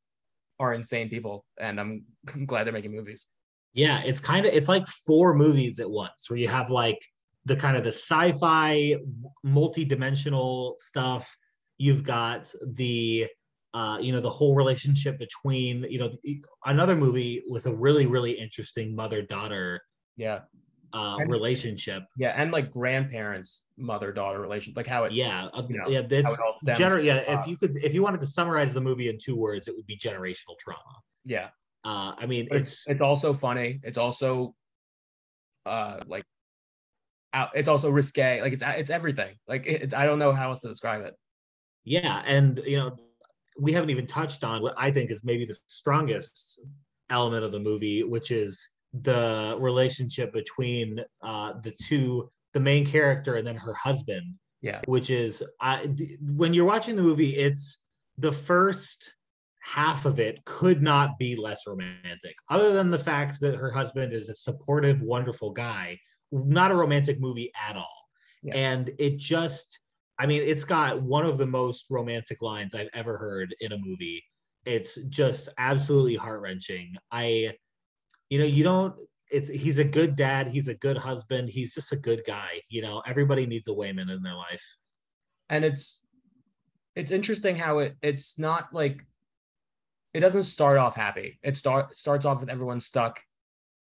are insane people and i'm, I'm glad they're making movies Yeah, it's kind of it's like four movies at once where you have like the kind of the sci-fi multi-dimensional stuff. You've got the uh, you know, the whole relationship between, you know, another movie with a really, really interesting mother-daughter yeah uh And- relationship. yeah and like grandparents mother daughter relationship like how it Yeah, uh, you know, yeah, that's it all stems gener- yeah, from, if uh, you could if you wanted to summarize the movie in two words, it would be generational trauma. yeah Uh I mean, But it's it's also funny. It's also uh like out it's also risque. Like it's it's everything. Like it's I don't know how else to describe it. Yeah, and you know, we haven't even touched on what I think is maybe the strongest element of the movie, which is the relationship between uh, the two, the main character and then her husband. Yeah. Which is, I, when you're watching the movie, it's the first half of it could not be less romantic, other than the fact that her husband is a supportive, wonderful guy. Not a romantic movie at all. Yeah. And it just, I mean, it's got one of the most romantic lines I've ever heard in a movie. It's just absolutely heart wrenching. I, you know, you don't. It's he's a good dad. He's a good husband. He's just a good guy. You know, everybody needs a Waymond in their life. And it's it's interesting how it it's not like it doesn't start off happy. It start starts off with everyone stuck.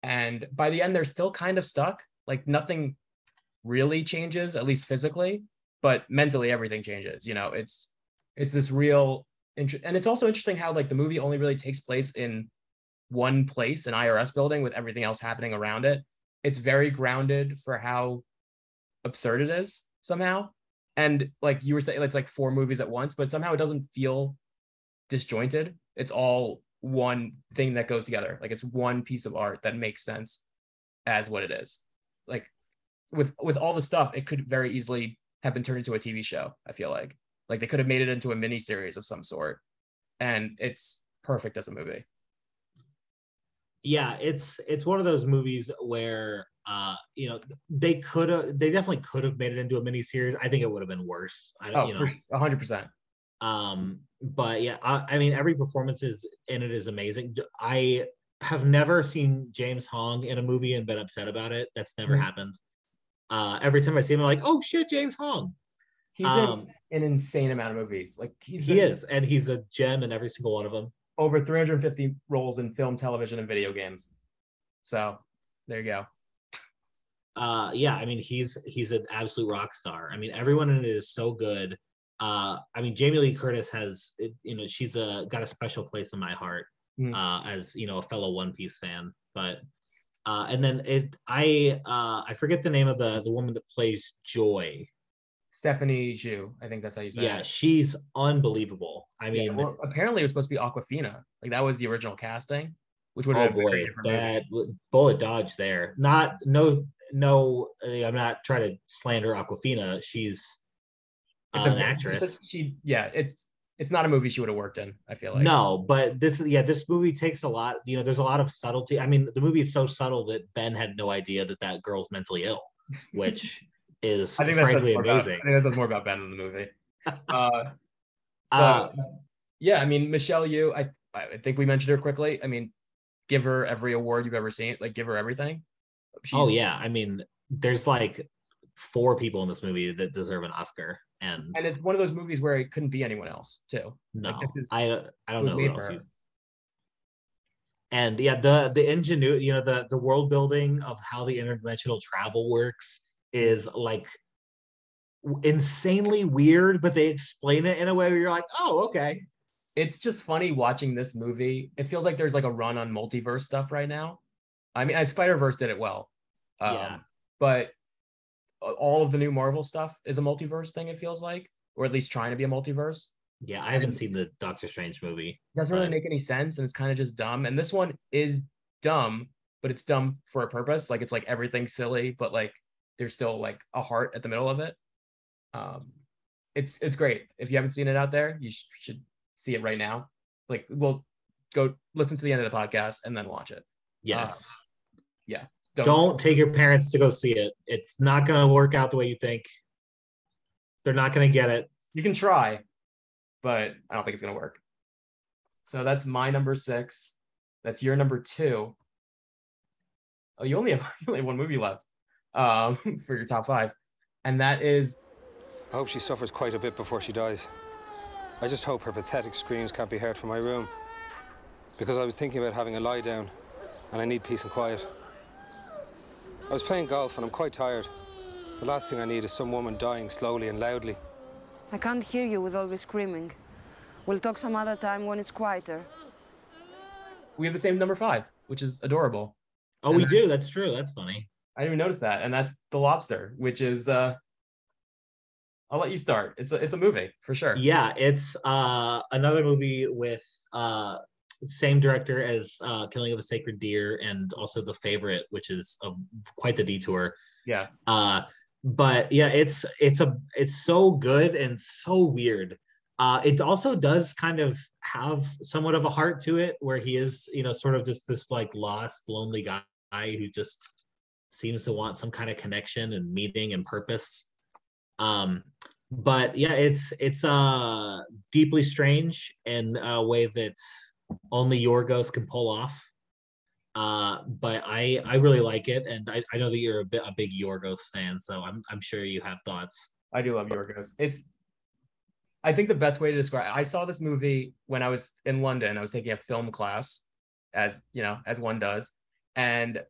And by the end, they're still kind of stuck. Like nothing really changes, at least physically, but mentally everything changes. You know, it's it's this real inter- and it's also interesting how like the movie only really takes place in one place, an IRS building with everything else happening around it. It's very grounded for how absurd it is somehow. And like you were saying, it's like four movies at once, but somehow it doesn't feel disjointed. It's all one thing that goes together. Like it's one piece of art that makes sense as what it is. Like with with all the stuff, it could very easily have been turned into a TV show. I feel like like they could have made it into a mini series of some sort, and it's perfect as a movie. yeah it's it's one of those movies where uh you know they could have they definitely could have made it into a mini series i think it would have been worse i don't Oh, you know hundred percent. um but yeah I, I mean every performance is in it is amazing I have never seen james hong in a movie and been upset about it that's never Mhm. happened uh every time i see him i'm like oh shit james hong He's Um, in an insane amount of movies. Like he's he is and he's a gem in every single one of them over 350 roles in film, television, and video games. So there you go. uh yeah i mean he's he's an absolute rock star i mean everyone in it is so good uh i mean jamie lee curtis has you know she's a got a special place in my heart Mm. uh as you know a fellow one piece fan but uh and then it i uh i forget the name of the the woman that plays joy Stephanie Hsu. I think that's how you say Yeah, it. she's unbelievable. I Yeah, mean, well, apparently it was supposed to be Awkwafina. Like that was the original casting, which would oh have been a boy, different movie. that bullet dodge there. Not no no. I'm not trying to slander Awkwafina. She's uh, It's an a- actress. She, yeah, it's it's not a movie she would have worked in. I feel like no, but this yeah, this movie takes a lot. You know, there's a lot of subtlety. I mean, the movie is so subtle that Ben had no idea that that girl's mentally ill, which is I think frankly more about- amazing. I think that says more about Ben in the movie. Uh, Uh, yeah, I mean Michelle Yeoh. I I think we mentioned her quickly. I mean, give her every award you've ever seen. Like give her everything. oh yeah, I mean, there's like four people in this movie that deserve an Oscar, and and it's one of those movies where it couldn't be anyone else too. no, Like, this is I I don't know you and yeah the the ingenuity you know the the world building of how the interdimensional travel works is like insanely weird but they explain it in a way where you're like oh okay it's just funny watching this movie. It feels like there's like a run on multiverse stuff right now. I mean, Spider Verse did it well, um, Yeah. but all of the new Marvel stuff is a multiverse thing. It feels like, or at least trying to be a multiverse. yeah i haven't seen the doctor strange movie doesn't really make any sense and it's kind of just dumb and this one is dumb but it's dumb for a purpose like it's like everything silly but like there's still like a heart at the middle of it. Um it's it's great. If you haven't seen it out there you sh- should see it right now. Like we'll go listen to the end of the podcast and then watch it. Yes. Yeah don't take your parents to go see it it's not going to work out the way you think they're not going to get it you can try but i don't think it's going to work so that's my number six that's your number two oh you only have, you only have one movie left um for your top five and that is I hope she suffers quite a bit before she dies. I just hope her pathetic screams can't be heard from my room. Because I was thinking about having a lie down, and I need peace and quiet. I was playing golf, and I'm quite tired. The last thing I need is some woman dying slowly and loudly. I can't hear you with all the screaming. We'll talk some other time when it's quieter. we have the same number five which is adorable oh we do that's true that's funny i didn't even notice that and that's the lobster which is uh i'll let you start it's a, it's a movie for sure Yeah, it's uh another movie with uh same director as uh Killing of a Sacred Deer and also The Favorite, which is a, quite the detour. yeah Uh but yeah, it's it's a it's so good and so weird. Uh it also does kind of have somewhat of a heart to it where he is, you know, sort of just this like lost, lonely guy who just seems to want some kind of connection and meaning and purpose um but yeah it's it's uh deeply strange in a way that only yorgos can pull off uh but i i really like it and i, I know that you're a bit a big yorgos fan so i'm i'm sure you have thoughts I do love Yorgos. It's I think the best way to describe I saw this movie when I was in London. I was taking a film class, as you know, as one does. And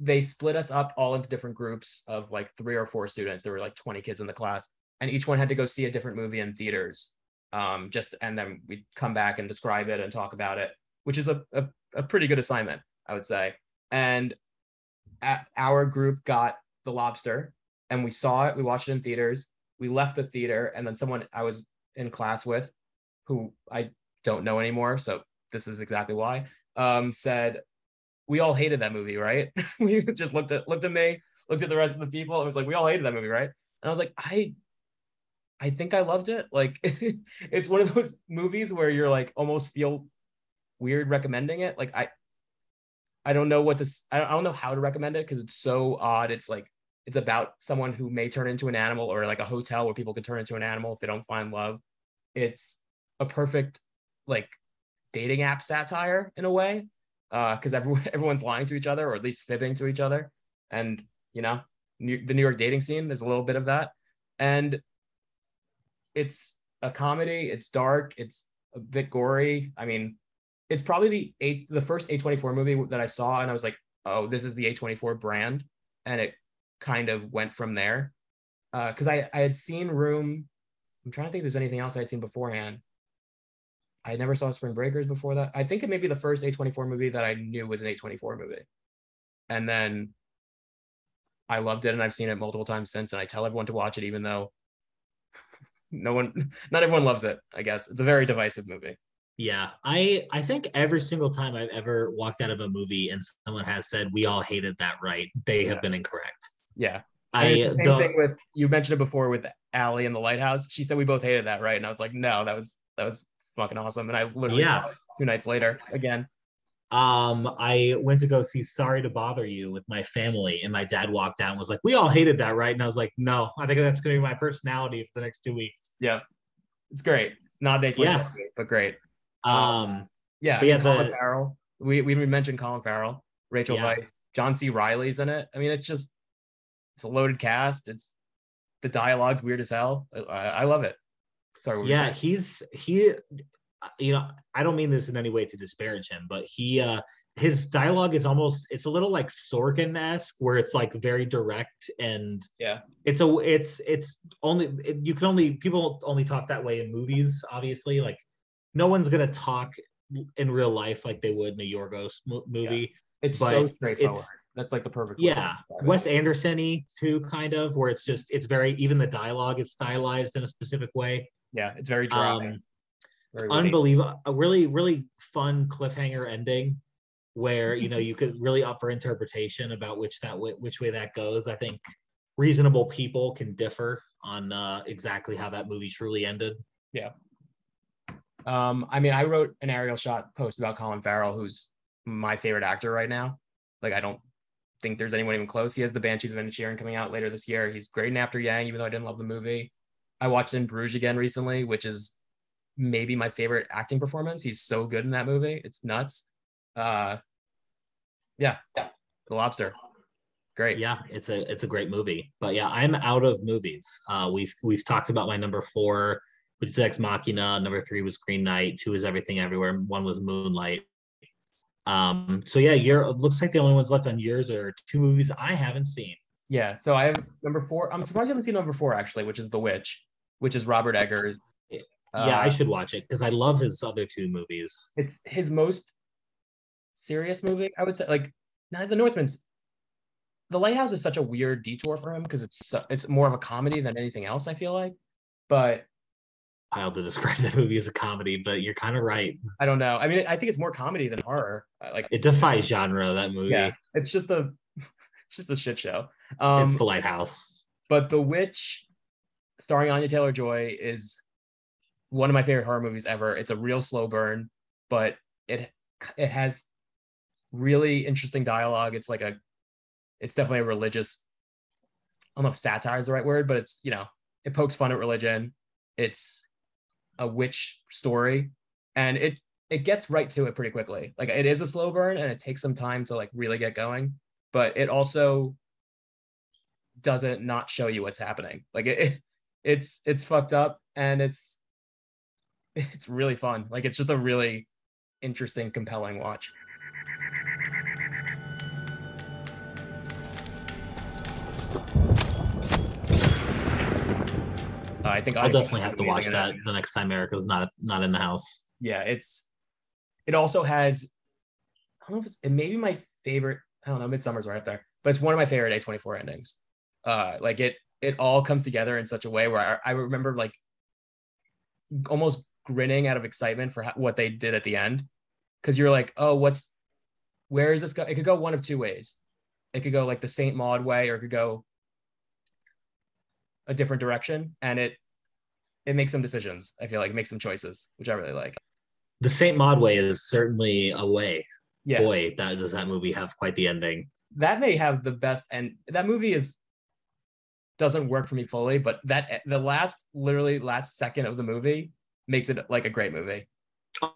they split us up all into different groups of like three or four students. There were like 20 kids in the class, and each one had to go see a different movie in theaters. Um, just and then we'd come back and describe it and talk about it, which is a, a, a pretty good assignment, I would say. And our group got the lobster and we saw it we watched it in theaters we left the theater and then someone i was in class with who i don't know anymore so this is exactly why um said we all hated that movie right we just looked at looked at me looked at the rest of the people and was like we all hated that movie right and i was like i i think i loved it like it's one of those movies where you're like almost feel weird recommending it like i i don't know what to i don't, know how to recommend it because it's so odd it's like it's about someone who may turn into an animal or like a hotel where people can turn into an animal if they don't find love. It's a perfect like dating app satire in a way uh, because everyone everyone's lying to each other or at least fibbing to each other. And you know New, the new york dating scene there's a little bit of that. And it's a comedy it's dark it's a bit gory. I mean it's probably the eighth the first a24 movie that i saw and i was like oh this is the a24 brand and it kind of went from there. Uh, because I, I had seen room i'm trying to think if there's anything else i had seen beforehand. I never saw spring breakers before that. I think it may be the first a24 movie that i knew was an a24 movie. And then i loved it and i've seen it multiple times since and i tell everyone to watch it even though no one, not everyone loves it. I guess it's a very divisive movie. Yeah, I I think every single time I've ever walked out of a movie and someone has said we all hated that, right? They have been incorrect. Yeah. I And the same thing with you mentioned it before with Allie and the Lighthouse. She said we both hated that, right? And I was like, no, that was that was fucking awesome. And I literally Yeah. two nights later again. Um, I went to go see Sorry to Bother You with my family, and my dad walked out and was like, "We all hated that, right?" And I was like, "No, I think that's going to be my personality for the next two weeks." Yeah, it's great. Not day Yeah. but great. Um, Yeah, but yeah, Colin the Farrell. We we mentioned Colin Farrell, Rachel Yeah. Weisz, John C. Reilly's in it. I mean, it's just it's a loaded cast. It's the dialogue's weird as hell. I, I love it. Sorry. yeah, he's he. You know, I don't mean this in any way to disparage him, but he uh his dialogue is almost it's a little like Sorkin esque, where it's like very direct and yeah, it's a it's it's only it, you can only people only talk that way in movies obviously like no one's gonna talk in real life like they would in a yorgos mo- movie it's but so it's- straightforward. That's like the perfect. yeah wes anderson-y too kind of where it's just it's very even the dialogue is stylized in a specific way Yeah, it's very dry. um very unbelievable a really really fun cliffhanger ending where you know you could really up for interpretation about which that way, which way that goes i think reasonable people can differ on uh, exactly how that movie truly ended Yeah. Um, I mean, I wrote an aerial shot post about Colin Farrell, who's my favorite actor right now. Like, I don't think there's anyone even close. He has the Banshees of Inisherin coming out later this year. He's great in After Yang, even though I didn't love the movie. I watched In Bruges again recently, which is maybe my favorite acting performance. He's so good in that movie. It's nuts. Uh, yeah, Yeah. The Lobster. Great. yeah it's a it's a great movie but yeah i'm out of movies uh we've we've talked about my number four which is ex machina number three was green knight two is everything everywhere one was moonlight um so yeah you're it looks like the only ones left on yours are two movies i haven't seen Yeah, so I have number four. I'm surprised you haven't seen number four actually, which is The Witch, which is Robert Eggers. Yeah i should watch it because i love his other two movies It's his most serious movie, I would say. Like, now the Northman's. The Lighthouse is such a weird detour for him because it's so, it's more of a comedy than anything else. I feel like, but wild to describe that movie as a comedy but you're kind of right I don't know. I mean, I think it's more comedy than horror. Uh, Like, it defies genre that movie yeah, it's just a, it's just a shit show. Um, it's the lighthouse But The Witch, starring Anya Taylor Joy, is one of my favorite horror movies ever. It's a real slow burn, but it it has really interesting dialogue. It's like a, it's definitely a religious. I don't know if satire is the right word, but it's you know it pokes fun at religion. It's a witch story, and it it gets right to it pretty quickly. Like it is a slow burn, and it takes some time to like really get going. But it also doesn't not show you what's happening. Like it, it it's it's fucked up and it's it's really fun. Like it's just a really interesting, compelling watch. Uh, I think i'll definitely have to watch that the next time erica's not not in the house Yeah, it's it also has I don't know if it's it may be my favorite. I don't know, Midsommar's right up there, but it's one of my favorite A24 endings. Uh like it it all comes together in such a way where I, I remember like almost grinning out of excitement for how, what they did at the end. Because you're like oh what's where is this go it could go one of two ways. It could go like the saint maud way or it could go a different direction and it it makes some decisions i feel like. It makes some choices which i really like. The saint maud way is certainly a way. Yeah. boy that does that movie have quite the ending. That may have the best end. that movie is doesn't work for me fully but that the last literally last second of the movie makes it like a great movie.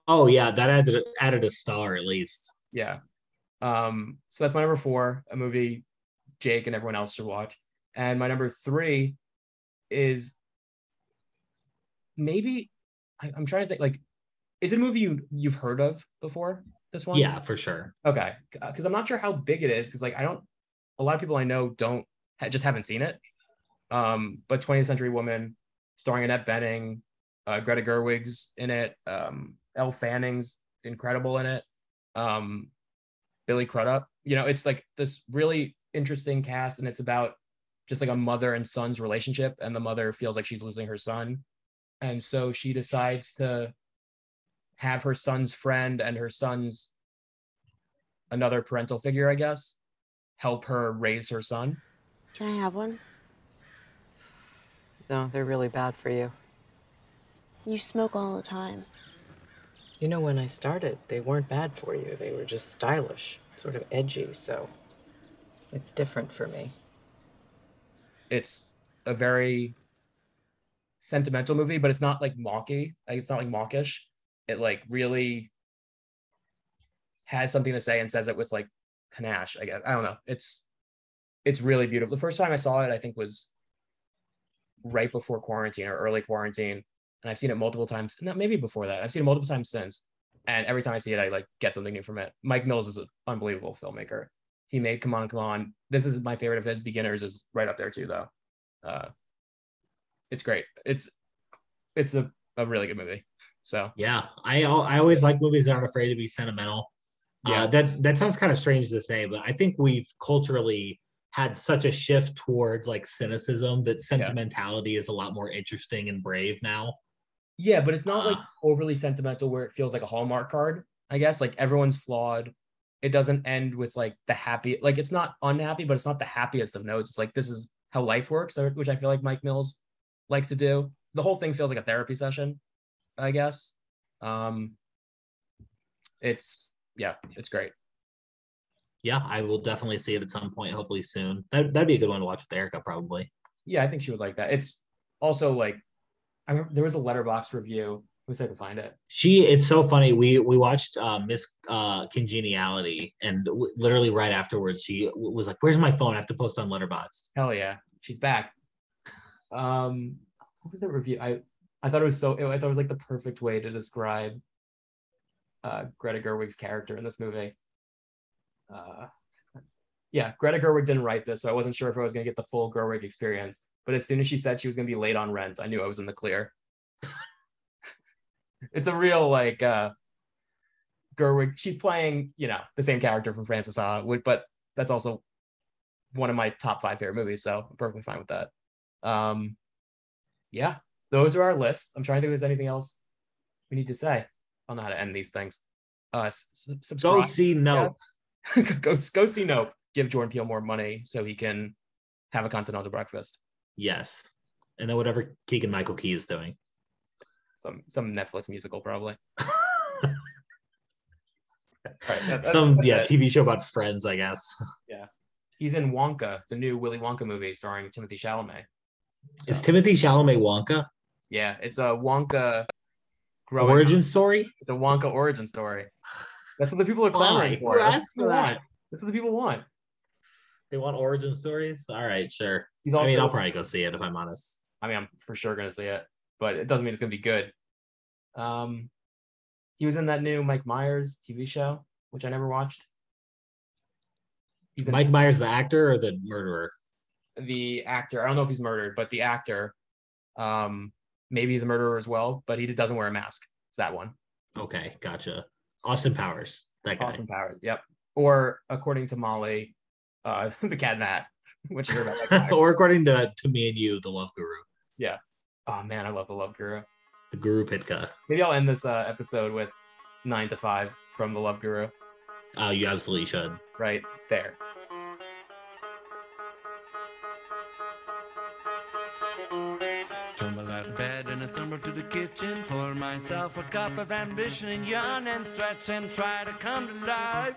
Oh yeah that added added a star at least. Yeah. Um so that's my number four a movie jake and everyone else should watch. And my number three is maybe I, i'm trying to think like is it a movie you you've heard of before this one? Yeah for sure. Okay, because I'm not sure how big it is. Because like I don't, a lot of people I know don't just haven't seen it. Um, but 20th Century Woman, starring Annette Bening, uh, Greta Gerwig's in it. Um, Elle Fanning's incredible in it. Um, Billy Crudup. You know, it's like this really interesting cast, and it's about just like a mother and son's relationship, and the mother feels like she's losing her son, and so she decides to have her son's friend and her son's another parental figure, I guess, help her raise her son. Can I have one? No, they're really bad for you. You smoke all the time. You know, when I started, they weren't bad for you. They were just stylish, sort of edgy, so it's different for me. It's a very sentimental movie, but it's not like mocky. Like it's not like mawkish. It like really has something to say and says it with like panache, I guess. I don't know. It's it's really beautiful. The first time I saw it, I think was right before quarantine or early quarantine. And I've seen it multiple times. No, maybe before that. I've seen it multiple times since. And every time I see it, I like get something new from it. Mike Mills is an unbelievable filmmaker. He made Come On, Come On. This is my favorite of his. Beginners is right up there too, though. Uh, it's great. It's it's a, a really good movie. So Yeah, I I always like movies that aren't afraid to be sentimental. Yeah. Uh, that that sounds kind of strange to say, but I think we've culturally had such a shift towards like cynicism that sentimentality is a lot more interesting and brave now. Yeah, but it's not like overly sentimental where it feels like a Hallmark card. I guess like everyone's flawed. It doesn't end with like the happy, like it's not unhappy, but it's not the happiest of notes. It's like this is how life works, which I feel like Mike Mills likes to do. The whole thing feels like a therapy session, I guess. Um, it's yeah, it's great. Yeah, I will definitely see it at some point, hopefully soon. That that'd be a good one to watch with Erica, probably. Yeah, I think she would like that. It's also like I remember there was a Letterboxd review. Let me see if I can find it. She, it's so funny. We we watched uh, Miss uh, Congeniality, and w- literally right afterwards, she w- was like, "Where's my phone? I have to post on Letterboxd." Hell yeah, she's back. Um, what was that review? I I thought it was so. I thought it was like the perfect way to describe uh, Greta Gerwig's character in this movie. Uh, yeah, Greta Gerwig didn't write this, so I wasn't sure if I was gonna get the full Gerwig experience. But as soon as she said she was gonna be late on rent, I knew I was in the clear. it's a real like uh Gerwig. She's playing, you know, the same character from Frances Ha, but that's also one of my top five favorite movies, so I'm perfectly fine with that. Um, yeah, those are our lists. I'm trying to think if there's anything else we need to say. I don't know how to end these things. Uh, s- subscribe. Go see Nope. go go see Nope. Give Jordan Peele more money so he can have a continental breakfast. Yes, and then whatever Keegan Michael Key is doing. Some some Netflix musical probably. Right, Some that's yeah it. TV show about friends, I guess. Yeah, he's in Wonka, the new Willy Wonka movie starring Timothy Chalamet. Is Timothy Chalamet Wonka? Yeah, it's a Wonka growing Origin up. story? The Wonka origin story. That's what the people are Why? clamoring for. That's for that? That's what the people want. They want origin stories. All right, sure. He's also, I mean, I'll probably go see it if I'm honest. I mean, I'm for sure gonna see it, but it doesn't mean it's gonna be good. Um, he was in that new Mike Myers TV show, which I never watched. He's in Mike Myers, the actor or the murderer? the actor. I don't know if he's murdered, but the actor, um, maybe he's a murderer as well, but he doesn't wear a mask. It's that one. Okay, gotcha. Austin Powers, that guy. Austin Powers. Yep. Or according to Molly, uh, the cat and hat, which you heard about that or according to to me and you, the Love Guru, yeah. Oh man, I love the Love Guru. the Guru Pitka. Maybe I'll end this uh, episode with nine to five from the Love Guru. Oh, you absolutely should. Right there. Tumble out of bed and assemble to the kitchen. Pour myself a cup of ambition and yawn and stretch and try to come to life.